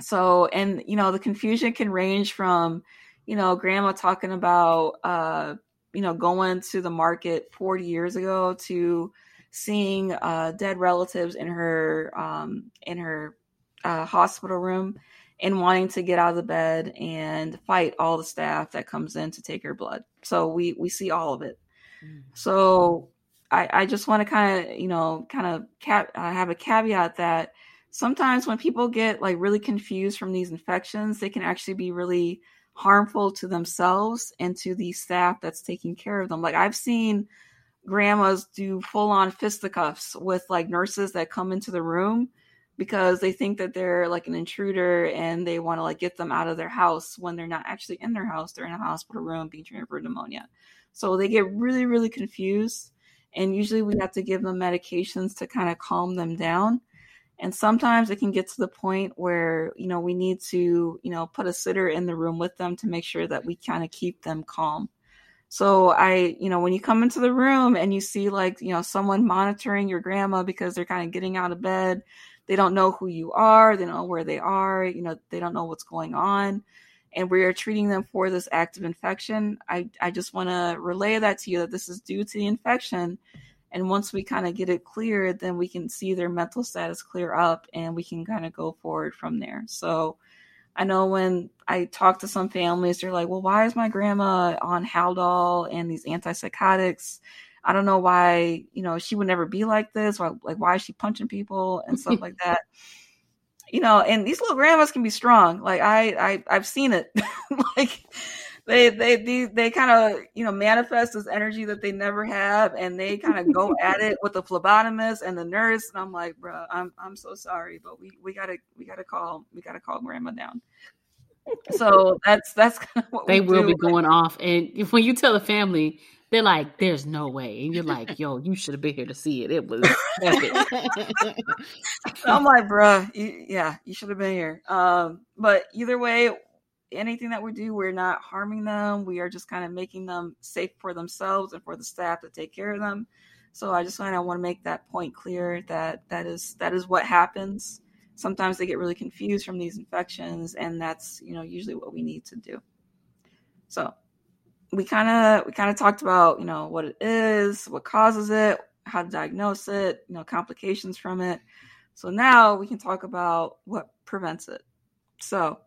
So, and you know, the confusion can range from you know, grandma talking about, uh, you know, going to the market 40 years ago to seeing uh, dead relatives in her um, in her uh, hospital room and wanting to get out of the bed and fight all the staff that comes in to take her blood. So we we see all of it. Mm. So I, I just want to kind of you know kind of cap, uh, have a caveat that sometimes when people get like really confused from these infections, they can actually be really harmful to themselves and to the staff that's taking care of them. Like I've seen grandmas do full on fisticuffs with like nurses that come into the room because they think that they're like an intruder and they want to like get them out of their house when they're not actually in their house. They're in a hospital room being treated for pneumonia. So they get really, really confused. And usually we have to give them medications to kind of calm them down and sometimes it can get to the point where you know we need to you know put a sitter in the room with them to make sure that we kind of keep them calm. So i you know when you come into the room and you see like you know someone monitoring your grandma because they're kind of getting out of bed they don't know who you are they don't know where they are you know they don't know what's going on and we are treating them for this active infection i i just want to relay that to you that this is due to the infection and once we kind of get it cleared, then we can see their mental status clear up and we can kind of go forward from there. So I know when I talk to some families, they're like, well, why is my grandma on Haldol and these antipsychotics? I don't know why, you know, she would never be like this. Or like, why is she punching people and stuff like that? You know, and these little grandmas can be strong. Like I, I, I've seen it. like they they they, they kind of you know manifest this energy that they never have and they kind of go at it with the phlebotomist and the nurse and i'm like bro i'm i'm so sorry but we we gotta we gotta call we gotta call grandma down. So that's that's kind of what they will do. be going off and when you tell the family they're like there's no way and you're like yo you should have been here to see it. It was i'm like bro you, yeah you should have been here. Um but either way anything that we do, we're not harming them. We are just kind of making them safe for themselves and for the staff to take care of them. So I just kind of want to make that point clear that that is that is what happens. Sometimes they get really confused from these infections, and that's you know usually what we need to do. So we kind of we kind of talked about you know what it is, what causes it, how to diagnose it, you know complications from it. So now we can talk about what prevents it. So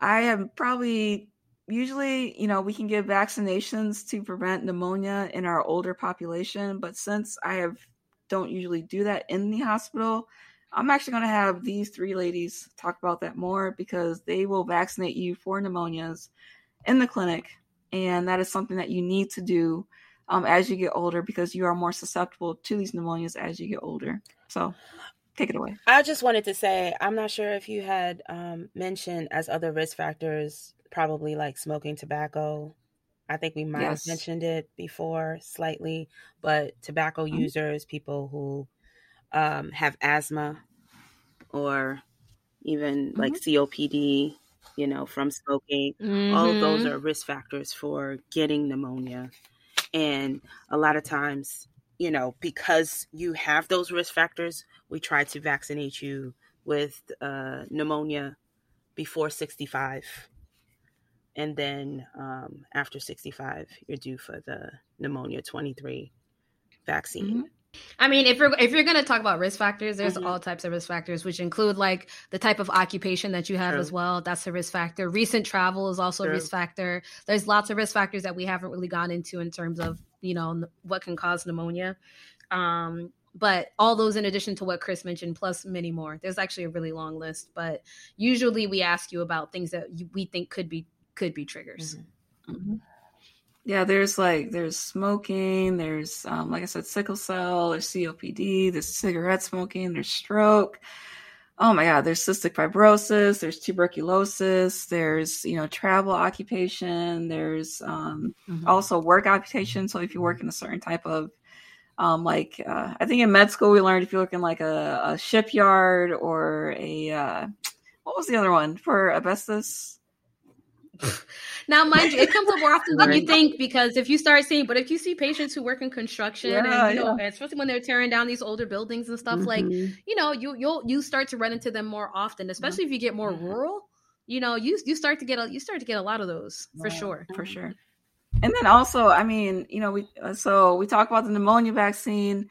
I have probably usually, you know, we can give vaccinations to prevent pneumonia in our older population, but since I have don't usually do that in the hospital, I'm actually going to have these three ladies talk about that more because they will vaccinate you for pneumonias in the clinic, and that is something that you need to do um, as you get older because you are more susceptible to these pneumonias as you get older. So, take it away. I just wanted to say I'm not sure if you had um, mentioned as other risk factors, probably like smoking tobacco. I think we might yes. have mentioned it before slightly, but tobacco mm-hmm. users, people who um, have asthma or even mm-hmm. like COPD, you know, from smoking, mm-hmm. all of those mm-hmm. are risk factors for getting pneumonia. And a lot of times, you know, because you have those risk factors, we try to vaccinate you with uh, pneumonia before 65. And then um, after 65, you're due for the pneumonia 23 vaccine. Mm-hmm. I mean, if you're if you're going to talk about risk factors, there's mm-hmm. all types of risk factors, which include like the type of occupation that you have True. as well. That's a risk factor. Recent travel is also True. a risk factor. There's lots of risk factors that we haven't really gone into in terms of you know what can cause pneumonia. Um, but all those in addition to what Chris mentioned, plus many more. There's actually a really long list, but usually we ask you about things that we think could be could be triggers. Mm-hmm. Mm-hmm. Yeah, there's like there's smoking, there's um, like I said, sickle cell, there's COPD, there's cigarette smoking, there's stroke. Oh my God, there's cystic fibrosis, there's tuberculosis, there's you know travel occupation, there's um, mm-hmm. also work occupation. So if you work in a certain type of um, like uh, I think in med school we learned if you work in like a, a shipyard or a uh, what was the other one for asbestos now, mind you, it comes up more often than you think because if you start seeing, but if you see patients who work in construction yeah, and you know, especially when they're tearing down these older buildings and stuff, mm-hmm. like you know, you you'll you start to run into them more often, especially if you get more rural. You know, you you start to get a you start to get a lot of those for sure, for sure. And then also, I mean, you know, we so we talk about the pneumonia vaccine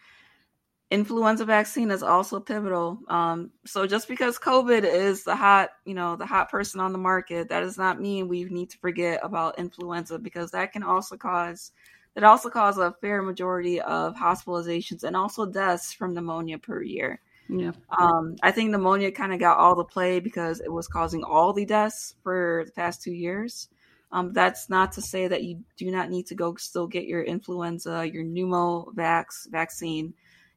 influenza vaccine is also pivotal. Um, so just because COVID is the hot, you know, the hot person on the market, that does not mean we need to forget about influenza because that can also cause that also cause a fair majority of hospitalizations and also deaths from pneumonia per year. Yeah. Um, I think pneumonia kind of got all the play because it was causing all the deaths for the past two years. Um, that's not to say that you do not need to go still get your influenza, your pneumovax vaccine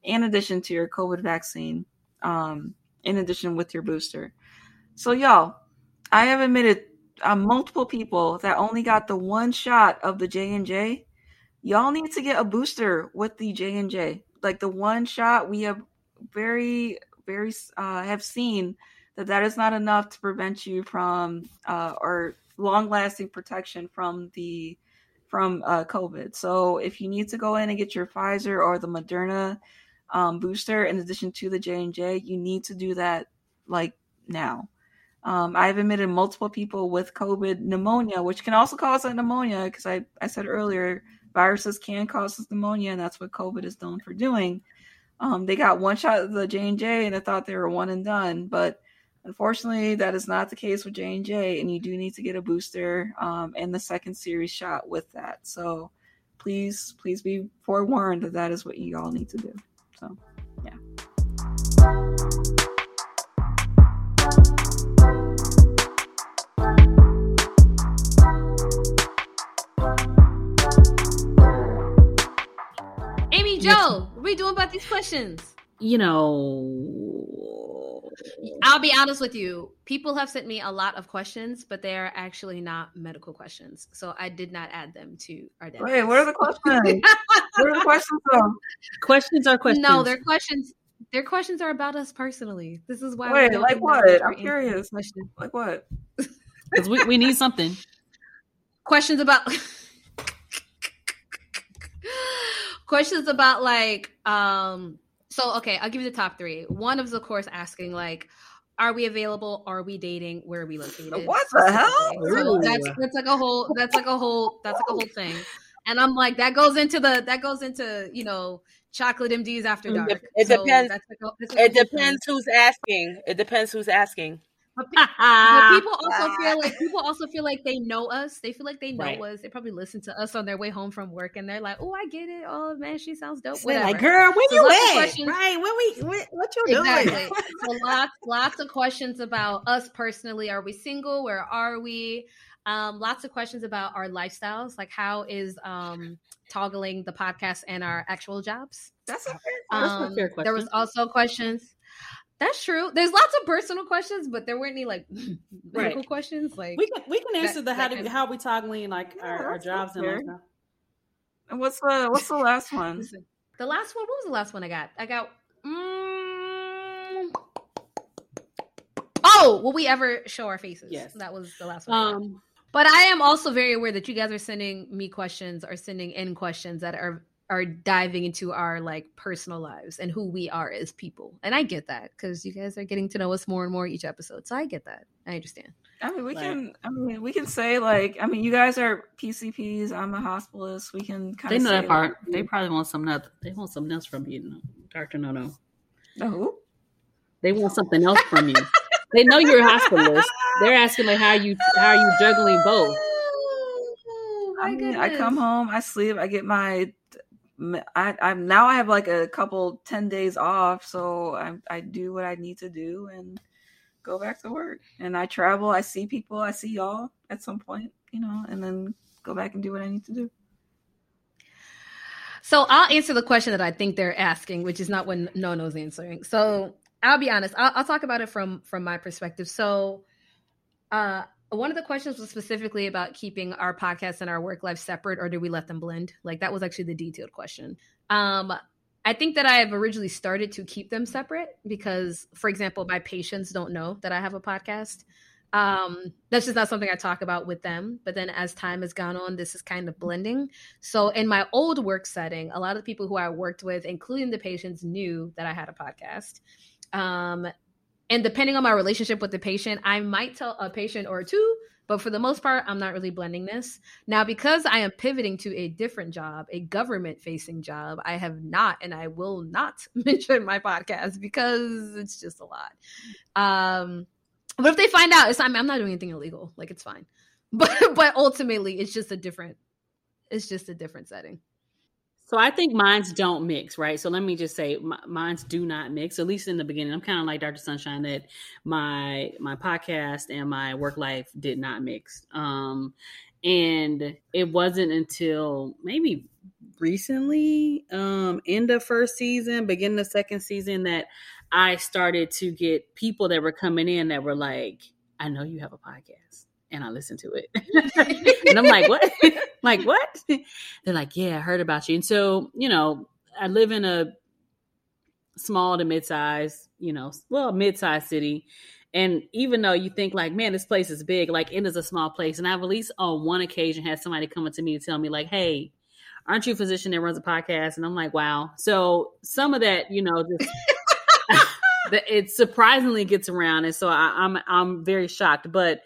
in addition to your COVID vaccine, um, in addition with your booster. So, y'all, I have admitted uh, multiple people that only got the one shot of the J and J. Y'all need to get a booster with the J and J. Like the one shot, we have very, very uh, have seen that that is not enough to prevent you from uh, or long lasting protection from the from uh, COVID. So if you need to go in and get your Pfizer or the Moderna um, booster in addition to the J and J, you need to do that like now. Um, I've admitted multiple people with COVID pneumonia, which can also cause a pneumonia because I, I said earlier viruses can cause pneumonia, and that's what COVID is known for doing. Um, they got one shot of the J and J, and they thought they were one and done, but unfortunately, that is not the case with J and J, and you do need to get a booster um, and the second series shot with that. So please, please be forewarned that that is what you all need to do. So, yeah. AmiJo, what are we doing about these questions? You know, I'll be honest with you. People have sent me a lot of questions, but they are actually not medical questions. So I did not add them to our database. Wait, what are the questions? what are the questions from? Questions are questions. No, their questions. Their questions are about us personally. This is why. Wait, like what? I'm curious. Questions. Like what? because we, we need something. Questions about questions about like um so okay i'll give you the top three. One of the course asking like are we available? Are we dating? Where are we located? What the hell? so that's that's like a whole that's like a whole that's like a whole thing. And i'm like that goes into the that goes into you know chocolate md's after mm, dark. it so depends like a, it depends thing. who's asking. It depends who's asking but, pe- but, people also feel like people also feel like they know us. They feel like they know right. us. They probably listen to us on their way home from work, and they're like, "Oh, I get it. Oh man, she sounds dope." Whatever. Like, girl, when so you at? Right? When we? what you exactly. doing? so lots, lots of questions about us personally. Are we single? Where are we? Um, lots of questions about our lifestyles, like how is um, toggling the podcast and our actual jobs. That's a fair, um, that's a fair question. There was also questions that's true. There's lots of personal questions, but there weren't any like medical right. questions. Like we can we can answer that, the how do, how we toggling like yeah, our, our jobs and stuff. And what's the what's the last one? The last one. What was the last one I got? I got. Mm, oh, will we ever show our faces? Yes, that was the last one. Um, but I am also very aware that you guys are sending me questions or sending in questions that are are diving into our like personal lives and who we are as people. And I get that because you guys are getting to know us more and more each episode. So I get that. I understand. I mean, we like, can. I mean, we can say like. I mean, you guys are PCPs. I'm a hospitalist. We can kind they of. They know that part. Like, they probably want something else. They want something else from you, Doctor Nono. No. They want something else from you. they know you're a hospitalist. They're asking like how you how are you juggling both. Oh, I mean, I come oh home, I sleep, I get my I, I'm now I have like a couple 10 days off, so I, I do what I need to do and go back to work. And I travel, I see people, I see y'all at some point, you know, and then go back and do what I need to do. So I'll answer the question that I think they're asking, which is not what Nono's answering. So I'll be honest. I'll, I'll talk about it from from my perspective. So, uh, one of the questions was specifically about keeping our podcast and our work life separate or do we let them blend? Like that was actually the detailed question. Um i think that i have originally started to keep them separate because for example my patients don't know that i have a podcast. Um that's just not something i talk about with them but then as time has gone on this is kind of blending. So in my old work setting a lot of people who i worked with including the patients knew that i had a podcast. Um and depending on my relationship with the patient, I might tell a patient or two, but for the most part, I'm not really blending this. Now, because I am pivoting to a different job, a government facing job, I have not and I will not mention my podcast because it's just a lot. Um, but if they find out, it's I'm, I'm not doing anything illegal. Like it's fine. But but ultimately, it's just a different. It's just a different setting. So I think minds don't mix, right? So let me just say, minds do not mix. At least in the beginning, I'm kind of like Dr. Sunshine that my my podcast and my work life did not mix. Um, and it wasn't until maybe recently, um, end of first season, beginning of second season, that I started to get people that were coming in that were like, "I know you have a podcast." And I listened to it. and I'm like, what? like, what? They're like, yeah, I heard about you. And so, you know, I live in a small to mid-size, you know, well, mid-sized city. And even though you think like, man, this place is big, like it is a small place. And I've at least on one occasion had somebody come up to me to tell me like, hey, aren't you a physician that runs a podcast? And I'm like, wow. So some of that, you know, just it surprisingly gets around. And so I, I'm I'm very shocked. But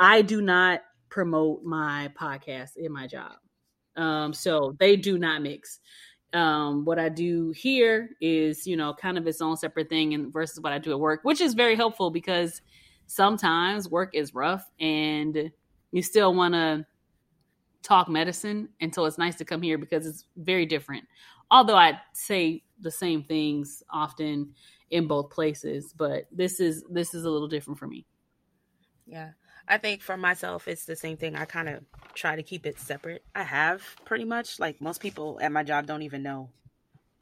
I do not promote my podcast in my job. Um, so they do not mix. Um, what I do here is, you know, kind of its own separate thing and versus what I do at work, which is very helpful because sometimes work is rough and you still want to talk medicine. And so it's nice to come here because it's very different. Although I say the same things often in both places, but this is this is a little different for me. Yeah. I think for myself, it's the same thing. I kind of try to keep it separate. I have pretty much like most people at my job don't even know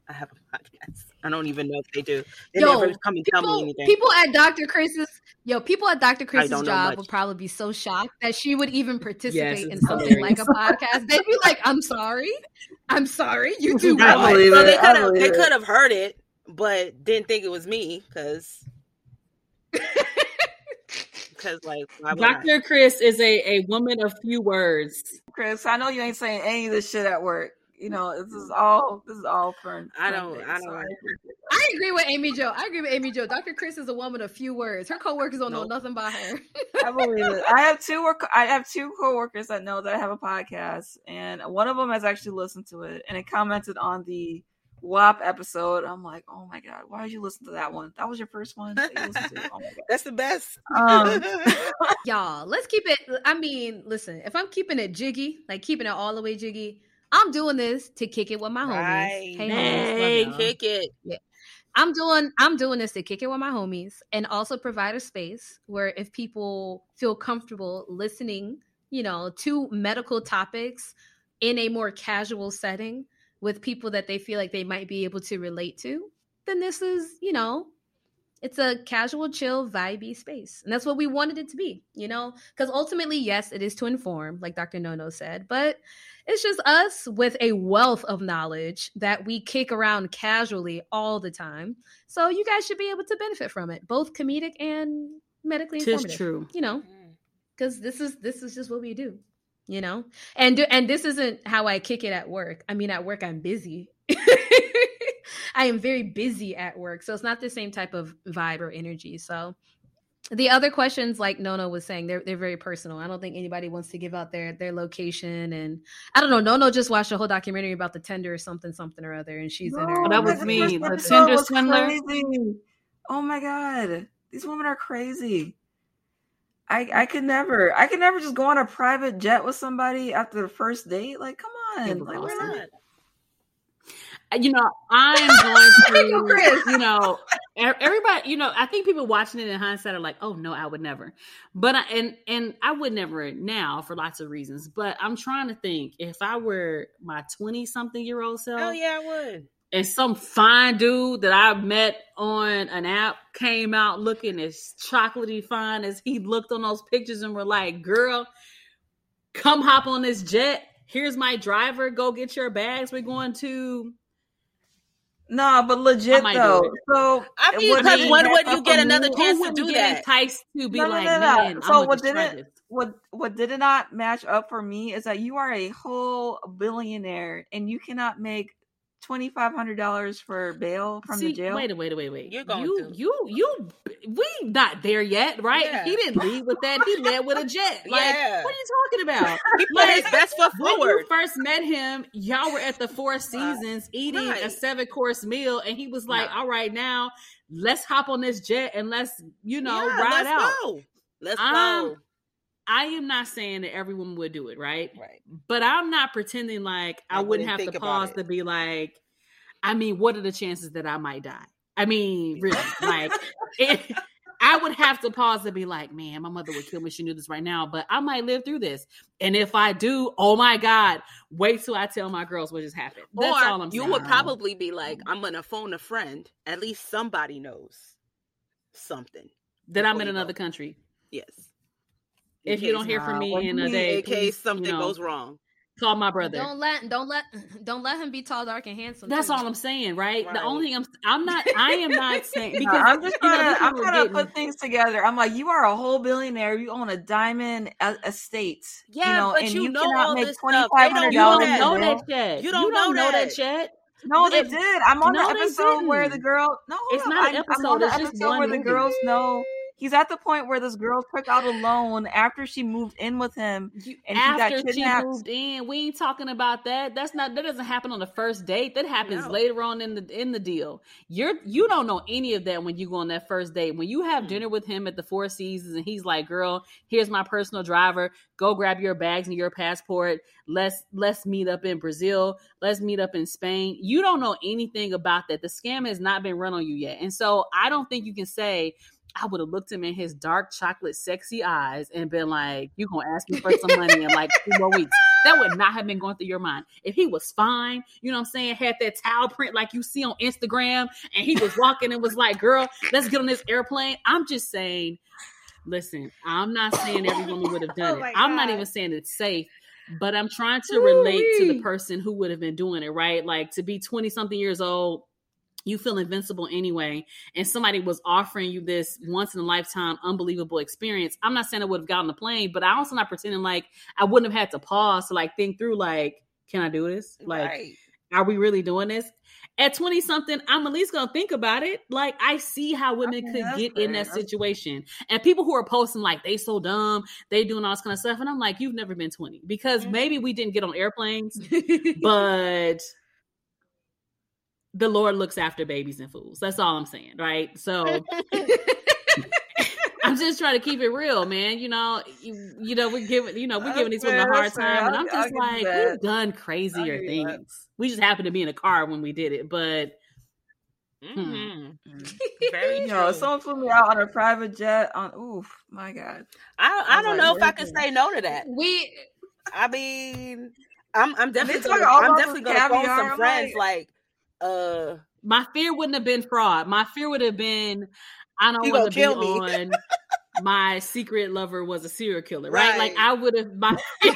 I have a podcast. I don't even know if they do. They yo, never come and people, tell me anything. People at Dr. Chris's, yo, people at Dr. Chris's job would probably be so shocked that she would even participate yes, in something hilarious. like a podcast. They'd be like, "I'm sorry, I'm sorry, you do." I believe so it. they could have they could have heard it, but didn't think it was me because because like Dr. Chris is a, a woman of few words. Chris, I know you ain't saying any of this shit at work. You know, this is all this is all for. I don't. I don't. So I, I, agree with AmiJo. I agree with AmiJo. Dr. Chris is a woman of few words. Her coworkers don't nope. know nothing about her. I believe it. I have two work. I have two coworkers that know that I have a podcast, and one of them has actually listened to it, and it commented on the WAP episode. I'm like, oh my god, why did you listen to that one? That was your first one. That oh That's the best. Um, y'all, let's keep it. I mean, listen, if I'm keeping it jiggy, like keeping it all the way jiggy, I'm doing this to kick it with my homies. Right. Hey, hey homies, kick it. Yeah. I'm doing I'm doing this to kick it with my homies and also provide a space where if people feel comfortable listening, you know, to medical topics in a more casual setting with people that they feel like they might be able to relate to, then this is, you know, it's a casual, chill, vibey space. And that's what we wanted it to be, you know? Because ultimately, yes, it is to inform, like Dr. Nono said, but it's just us with a wealth of knowledge that we kick around casually all the time. So you guys should be able to benefit from it, both comedic and medically informative. Tis true. You know, mm. because this is this is just what we do. You know, and and this isn't how I kick it at work. I mean, at work I'm busy. I am very busy at work, so it's not the same type of vibe or energy. So the other questions like nono was saying they're, they're very personal i don't think anybody wants to give out their their location and i don't know nono just watched a whole documentary about the Tinder or something something or other and she's no, in her oh, that was me the Tinder swindler oh my god these women are crazy i i could never i could never just go on a private jet with somebody after the first date like come on like, awesome uh, you know, I'm going to, you know, everybody, you know, I think people watching it in hindsight are like, oh no, I would never. But I, and and I would never now for lots of reasons. But I'm trying to think if I were my 20 something year old self. Oh yeah, I would. And some fine dude that I met on an app came out looking as chocolatey fine as he looked on those pictures and were like, girl, come hop on this jet. Here's my driver. Go get your bags. We're going to no, but legit though. So I mean, because when would you get another chance to do that? Enticed to be no, like, no, no, no. so what didn't what what did it not match up for me is that you are a whole billionaire and you cannot make twenty five hundred dollars for bail from See, the jail. Wait, wait, wait, wait. You're going you, to. you, you, we not there yet, right? Yeah. He didn't lead with that. He led with a jet. Like, yeah. what are you talking about? He put his best foot forward. When you first met him, y'all were at the Four Seasons eating right. a seven course meal, and he was like, "All right, now let's hop on this jet and let's, you know, yeah, ride let's out. Go. Let's um, go." I am not saying that everyone would do it, right? Right. But I'm not pretending like I, I wouldn't, wouldn't have to pause to be like, I mean, what are the chances that I might die? I mean, really, like, it, I would have to pause to be like, man, my mother would kill me. She knew this right now, but I might live through this. And if I do, oh my God, wait till I tell my girls what just happened. That's or all I'm saying. you saying. would probably be like, mm-hmm. I'm going to phone a friend. At least somebody knows something. That I'm in another go. country. Yes if you don't hear from me in a day, in case something you know, goes wrong. Call my brother. Don't let don't let don't let him be tall, dark, and handsome. That's too. all I'm saying, right? right? The only thing I'm I'm not I am not saying because no, I'm just trying to I'm trying to put things together. I'm like, you are a whole billionaire. You own a diamond estate. Yeah, you know, but and you, you know cannot make twenty five hundred dollars. You don't know that yet. You don't, you don't know, know that yet. No, they did. I'm on no, the episode where the girl. No, it's not an episode. I'm on the where movie. the girls know He's at the point where this girl took out a loan after she moved in with him, and after he got she moved in. We ain't talking about that. That's not. That doesn't happen on the first date. That happens no. later on in the in the deal. You're you don't know any of that when you go on that first date. When you have mm. dinner with him at the Four Seasons, and he's like, "Girl, here's my personal driver. Go grab your bags and your passport. Let's let's meet up in Brazil. Let's meet up in Spain." You don't know anything about that. The scam has not been run on you yet, and so I don't think you can say I would have looked him in his dark chocolate sexy eyes and been like, "You gonna ask me for some money in like two more weeks?" That would not have been going through your mind. If he was fine, you know what I'm saying, had that towel print like you see on Instagram, and he was walking and was like, "Girl, let's get on this airplane." I'm just saying. Listen, I'm not saying every woman would have done oh it. I'm not even saying it's safe, but I'm trying to relate Ooh-wee. to the person who would have been doing it, right? Like to be 20 something years old you feel invincible anyway, and somebody was offering you this once in a lifetime unbelievable experience. I'm not saying I would have gotten the plane, but I also not pretending like I wouldn't have had to pause to like think through like, can I do this? Like, right. are we really doing this? At 20 something, I'm at least gonna think about it. Like, I see how women could get fair. in that situation. And people who are posting like they so dumb, they doing all this kind of stuff. And I'm like, you've never been 20 because mm-hmm. maybe we didn't get on airplanes, but the Lord looks after babies and fools. That's all I'm saying, right? So I'm just trying to keep it real, man. You know, you, you know, we're giving, you know, we're giving these women a hard time, and I'm just like, we've done crazier things. That. We just happened to be in a car when we did it, but. Hmm. Mm-hmm. Very you know, someone flew me out on a private jet. On oof, my god. I I, I don't like, know if I can say no to that. We, I mean, I'm I'm definitely gonna, I'm definitely gonna phone some friends like, like uh my fear wouldn't have been fraud. My fear would have been I don't want to be on my secret lover was a serial killer, right? right? Like I would have my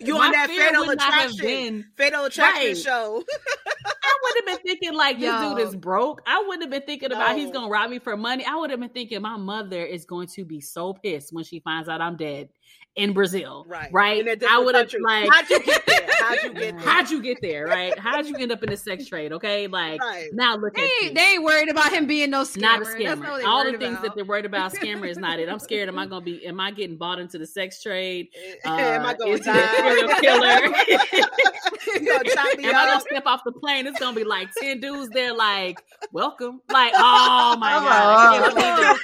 you on that fatal attraction been, fatal attraction right. show. I would have been thinking like this Yo. dude is broke. I wouldn't have been thinking about he's gonna rob me for money. I would have been thinking my mother is going to be so pissed when she finds out I'm dead in Brazil. Right. Right. I would have like how'd you get there? How'd you get there? How'd you get there? Right. How'd you end up in the sex trade? Okay. Like right. now look they, at you. They ain't worried about him being no scammer. Not a scammer. All the things about. that they're worried about scammer is not it. I'm scared. Am I gonna be am I getting bought into the sex trade? Uh, am I going to die? serial killer? am I gonna step off the plane? It's gonna be like 10 dudes there like, welcome. Like, oh my god.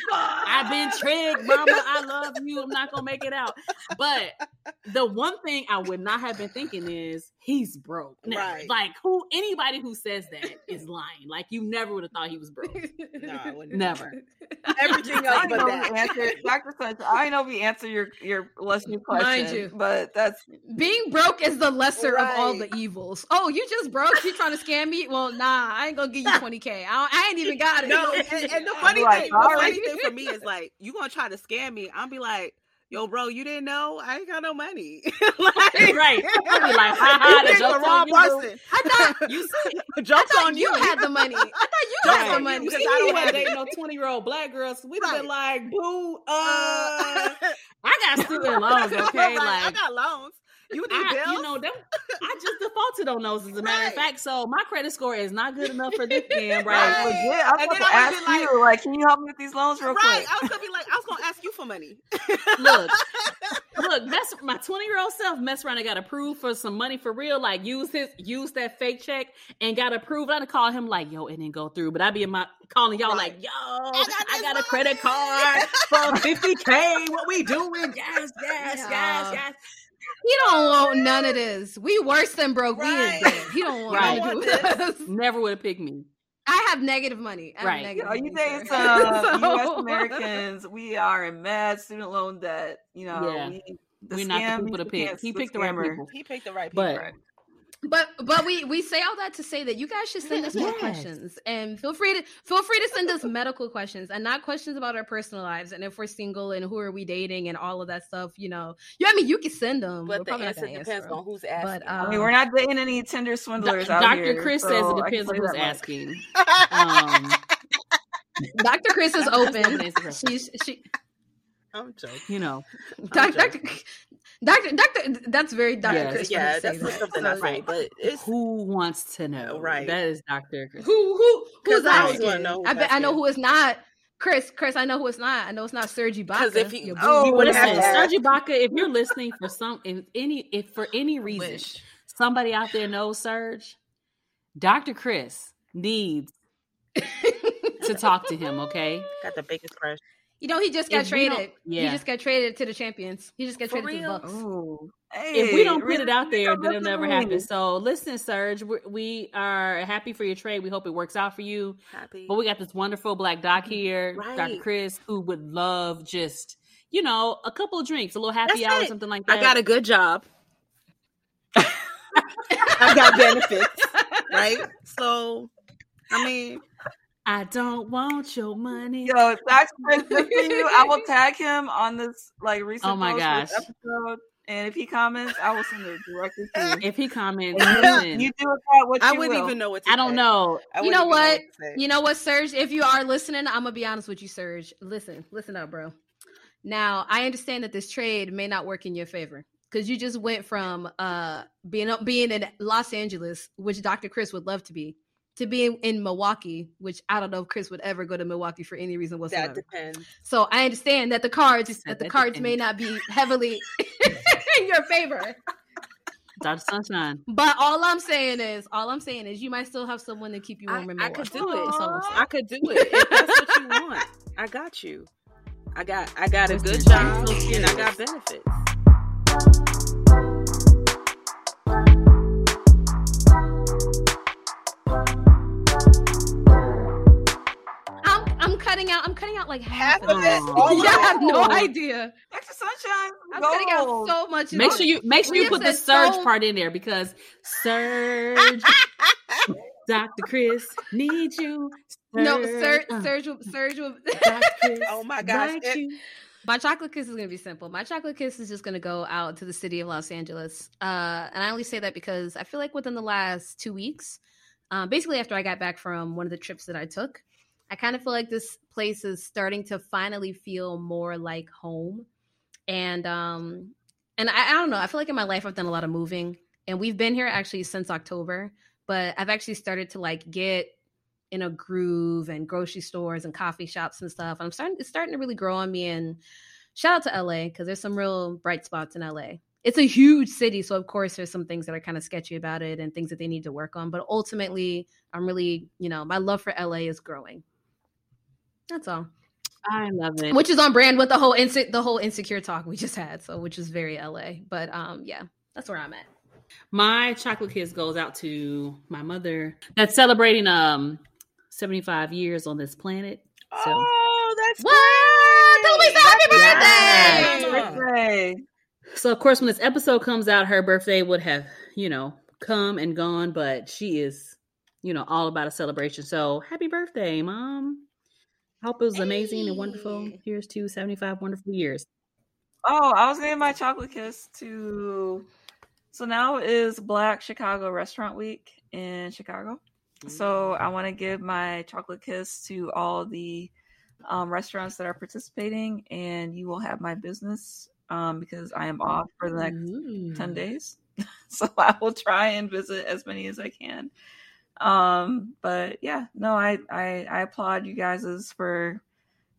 I've been tricked, mama. I love you. I'm not gonna make it out. But the one thing I would not have been thinking is he's broke. Right. Like who anybody who says that is lying. Like you never would have thought he was broke. no, I wouldn't. Never. Everything else but that. Answer, Dr. Sunch, I know we answer your your lesson question, Mind you, but that's being broke is the lesser right. of all the evils. Oh, you just broke? You trying to scam me? Well, nah, I ain't gonna give you 20k. I, I ain't even got it. No, and, and the funny like, thing, the funny thing for me is like, you gonna try to scam me? I'll be like, yo, bro, you didn't know I ain't got no money. like, right. I'll be like, ha ha, the joke's on you. Person. I thought you said, jokes on you. You had the money. I thought you had the money. Because I don't want to date no 20 year old black girls. We'd have right. been like, boo, uh, uh I got student loans, okay? Like I got loans. You need I, bills? You know, them, I just defaulted on those as a matter right. of fact. So my credit score is not good enough for this game, right? right. Legit. I was going to ask like, you, like, can you help me with these loans real right. quick? I was gonna be like, I was gonna ask you for money. look, look, mess my 20 year old self mess around and got approved for some money for real. Like use his use that fake check and got approved. I'd call him like, yo, it didn't go through. But I'd be in my calling y'all right. like, yo, I got, I got a credit card for 50K. What we doing? Yes, yes, yeah. yes, yes. He don't want none of this. We worse than broke. Right. We is dead. He don't want right. to do this. Never would have picked me. I have negative money. I right. Negative you know, you say uh, so. U.S. Americans, we are in mad student loan debt. You know, yeah. we, we're not the people to pick. He picked the, the right people. He picked the right people. But right. But but we we say all that to say that you guys should send us yes. more questions and feel free to feel free to send us medical questions and not questions about our personal lives and if we're single and who are we dating and all of that stuff. You know, yeah, I mean you can send them, but the answer depends on who's asking. But, um, I mean, we're not dating any Tinder swindlers. Do- Dr. Here, Chris so says it depends on who's asking. um, Dr. Chris is open. She's she. I'm joking. You know, Dr. Doctor, doctor, that's very Doctor yes, Chris. Yeah, that's that. something I say. But who wants to know? Oh, right, that is Doctor Chris. Who who who's asking? Know I bet I know who is not. Chris, Chris, I know who it's not. I know it's not Serge Ibaka. Because if he, oh, you listen, Serge Ibaka, if you're listening for some, if any, if for any reason somebody out there knows Serge, Doctor Chris needs to talk to him. Okay, got the biggest crush. You know, he just got if traded. Yeah. He just got traded to the champions. He just got For traded real? to the Bucks. Ooh. Hey, if we don't put really? it out there, then it'll never happen. So listen, Serge, we, we are happy for your trade. We hope it works out for you. Happy. But we got this wonderful black doc mm-hmm. here, right. Dr. Chris, who would love just, you know, a couple of drinks, a little happy That's hour, it. something like that. I got a good job. I got benefits, right? So, I mean, I don't want your money. Yo, that's Chris you. I will tag him on this like recent oh my gosh. episode and if he comments, I will send it directly to you. If he comments, you do with that what I you wouldn't will. even know what to I don't say. know. I you know wouldn't what? what. You know what, Serge? If you are listening, I'm gonna be honest with you, Serge. Listen, listen up, bro. Now, I understand that this trade may not work in your favor because you just went from uh being up being in Los Angeles, which Dr. Chris would love to be, to being in Milwaukee, which I don't know if Chris would ever go to Milwaukee for any reason that whatsoever. depends. So I understand that the cards She said that the that cards may not be heavily in your favor. Dr. Sunshine. But all I'm saying is, all I'm saying is, you might still have someone to keep you I, warm in I could do it. That's I'm saying. I could do it if that's what you want. I got you. I got I got a good job I'm and I got benefits. Cutting out. I'm cutting out like Half half, of of it. it. Oh you have no my- idea. Extra sunshine. I'm cutting out so much. Make sure you make sure We you put the Serge so- part in there because Serge, Dr. Chris needs you. No, Serge, uh, Serge, will- Serge. will- Chris Oh my gosh, likes it- you. My chocolate kiss is gonna be simple. My chocolate kiss is just gonna go out to the city of Los Angeles, uh, and I only say that because I feel like within the last two weeks, um, basically after I got back from one of the trips that I took, I kind of feel like this place is starting to finally feel more like home, and um, and I, I don't know. I feel like in my life I've done a lot of moving, and we've been here actually since October, but I've actually started to like get in a groove and grocery stores and coffee shops and stuff. And I'm starting it's starting to really grow on me. And shout out to LA because there's some real bright spots in LA. It's a huge city, so of course there's some things that are kind of sketchy about it and things that they need to work on. But ultimately, I'm really, you know, my love for LA is growing. That's all. I love it. Which is on brand with the whole inse- the whole insecure talk we just had. So which is very LA. But um yeah, that's where I'm at. My chocolate kiss goes out to my mother that's celebrating um 75 years on this planet. So Oh, that's What? Tell me happy Yes. birthday! Happy birthday. So of course when this episode comes out, her birthday would have, you know, come and gone, but she is, you know, all about a celebration. So happy birthday, mom. Hope it was amazing and wonderful. Here's to 75 wonderful years. Oh, I was giving my chocolate kiss to. So now is Black Chicago Restaurant Week in Chicago. So I want to give my chocolate kiss to all the um, restaurants that are participating, and you will have my business um, because I am off for the next Ooh. 10 days. so I will try and visit as many as I can. Um, but yeah, no, I, I, I applaud you guys for,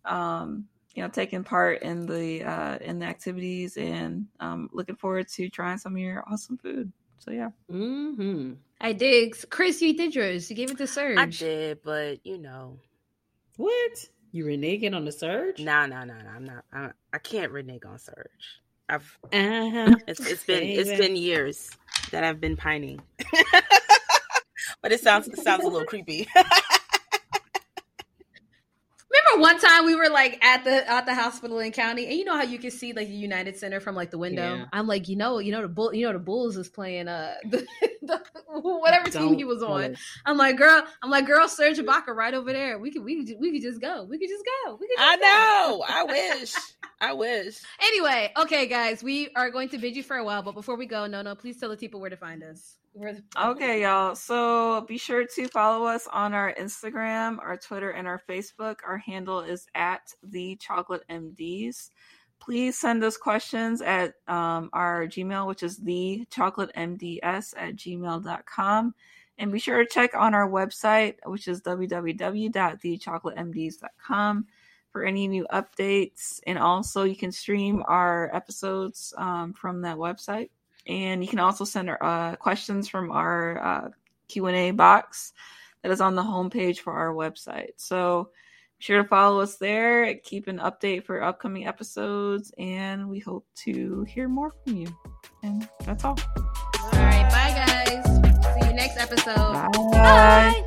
um, you know, taking part in the, uh, in the activities and, um, looking forward to trying some of your awesome food. So yeah. Mm-hmm. I dig. Chris, you did yours. You gave it to Serge. I did, but you know, What? You reneging on the Serge? no, no, no, no. I'm not. I, I can't renege on Serge. I've Uh-huh. it's it's been It's been years that I've been pining. but it sounds it sounds a little creepy. Remember one time we were like at the at the hospital in county, and you know how you can see like the United Center from like the window. Yeah. I'm like, you know, you know the bull, you know the Bulls is playing uh the, the, whatever team he was on. it. I'm like, girl, I'm like, girl, Serge Ibaka right over there. We could we could we could just go. We could just go. We could. Just I go. know. I wish. I wish. Anyway, okay, guys, we are going to bid you farewell, but before we go, no, no, please tell the people where to find us. The- Okay, y'all. So be sure to follow us on our Instagram, our Twitter, and our Facebook. Our handle is at the Chocolate MDs. Please send us questions at um, our Gmail, which is the chocolate MDS at gmail.com. And be sure to check on our website, which is www.thechocolatemds.com for any new updates. And also, you can stream our episodes um, from that website and you can also send uh, questions from our uh, q&a box that is on the homepage for our website so be sure to follow us there keep an update for upcoming episodes and we hope to hear more from you and that's all All right, bye guys. See you next episode. Bye. Bye.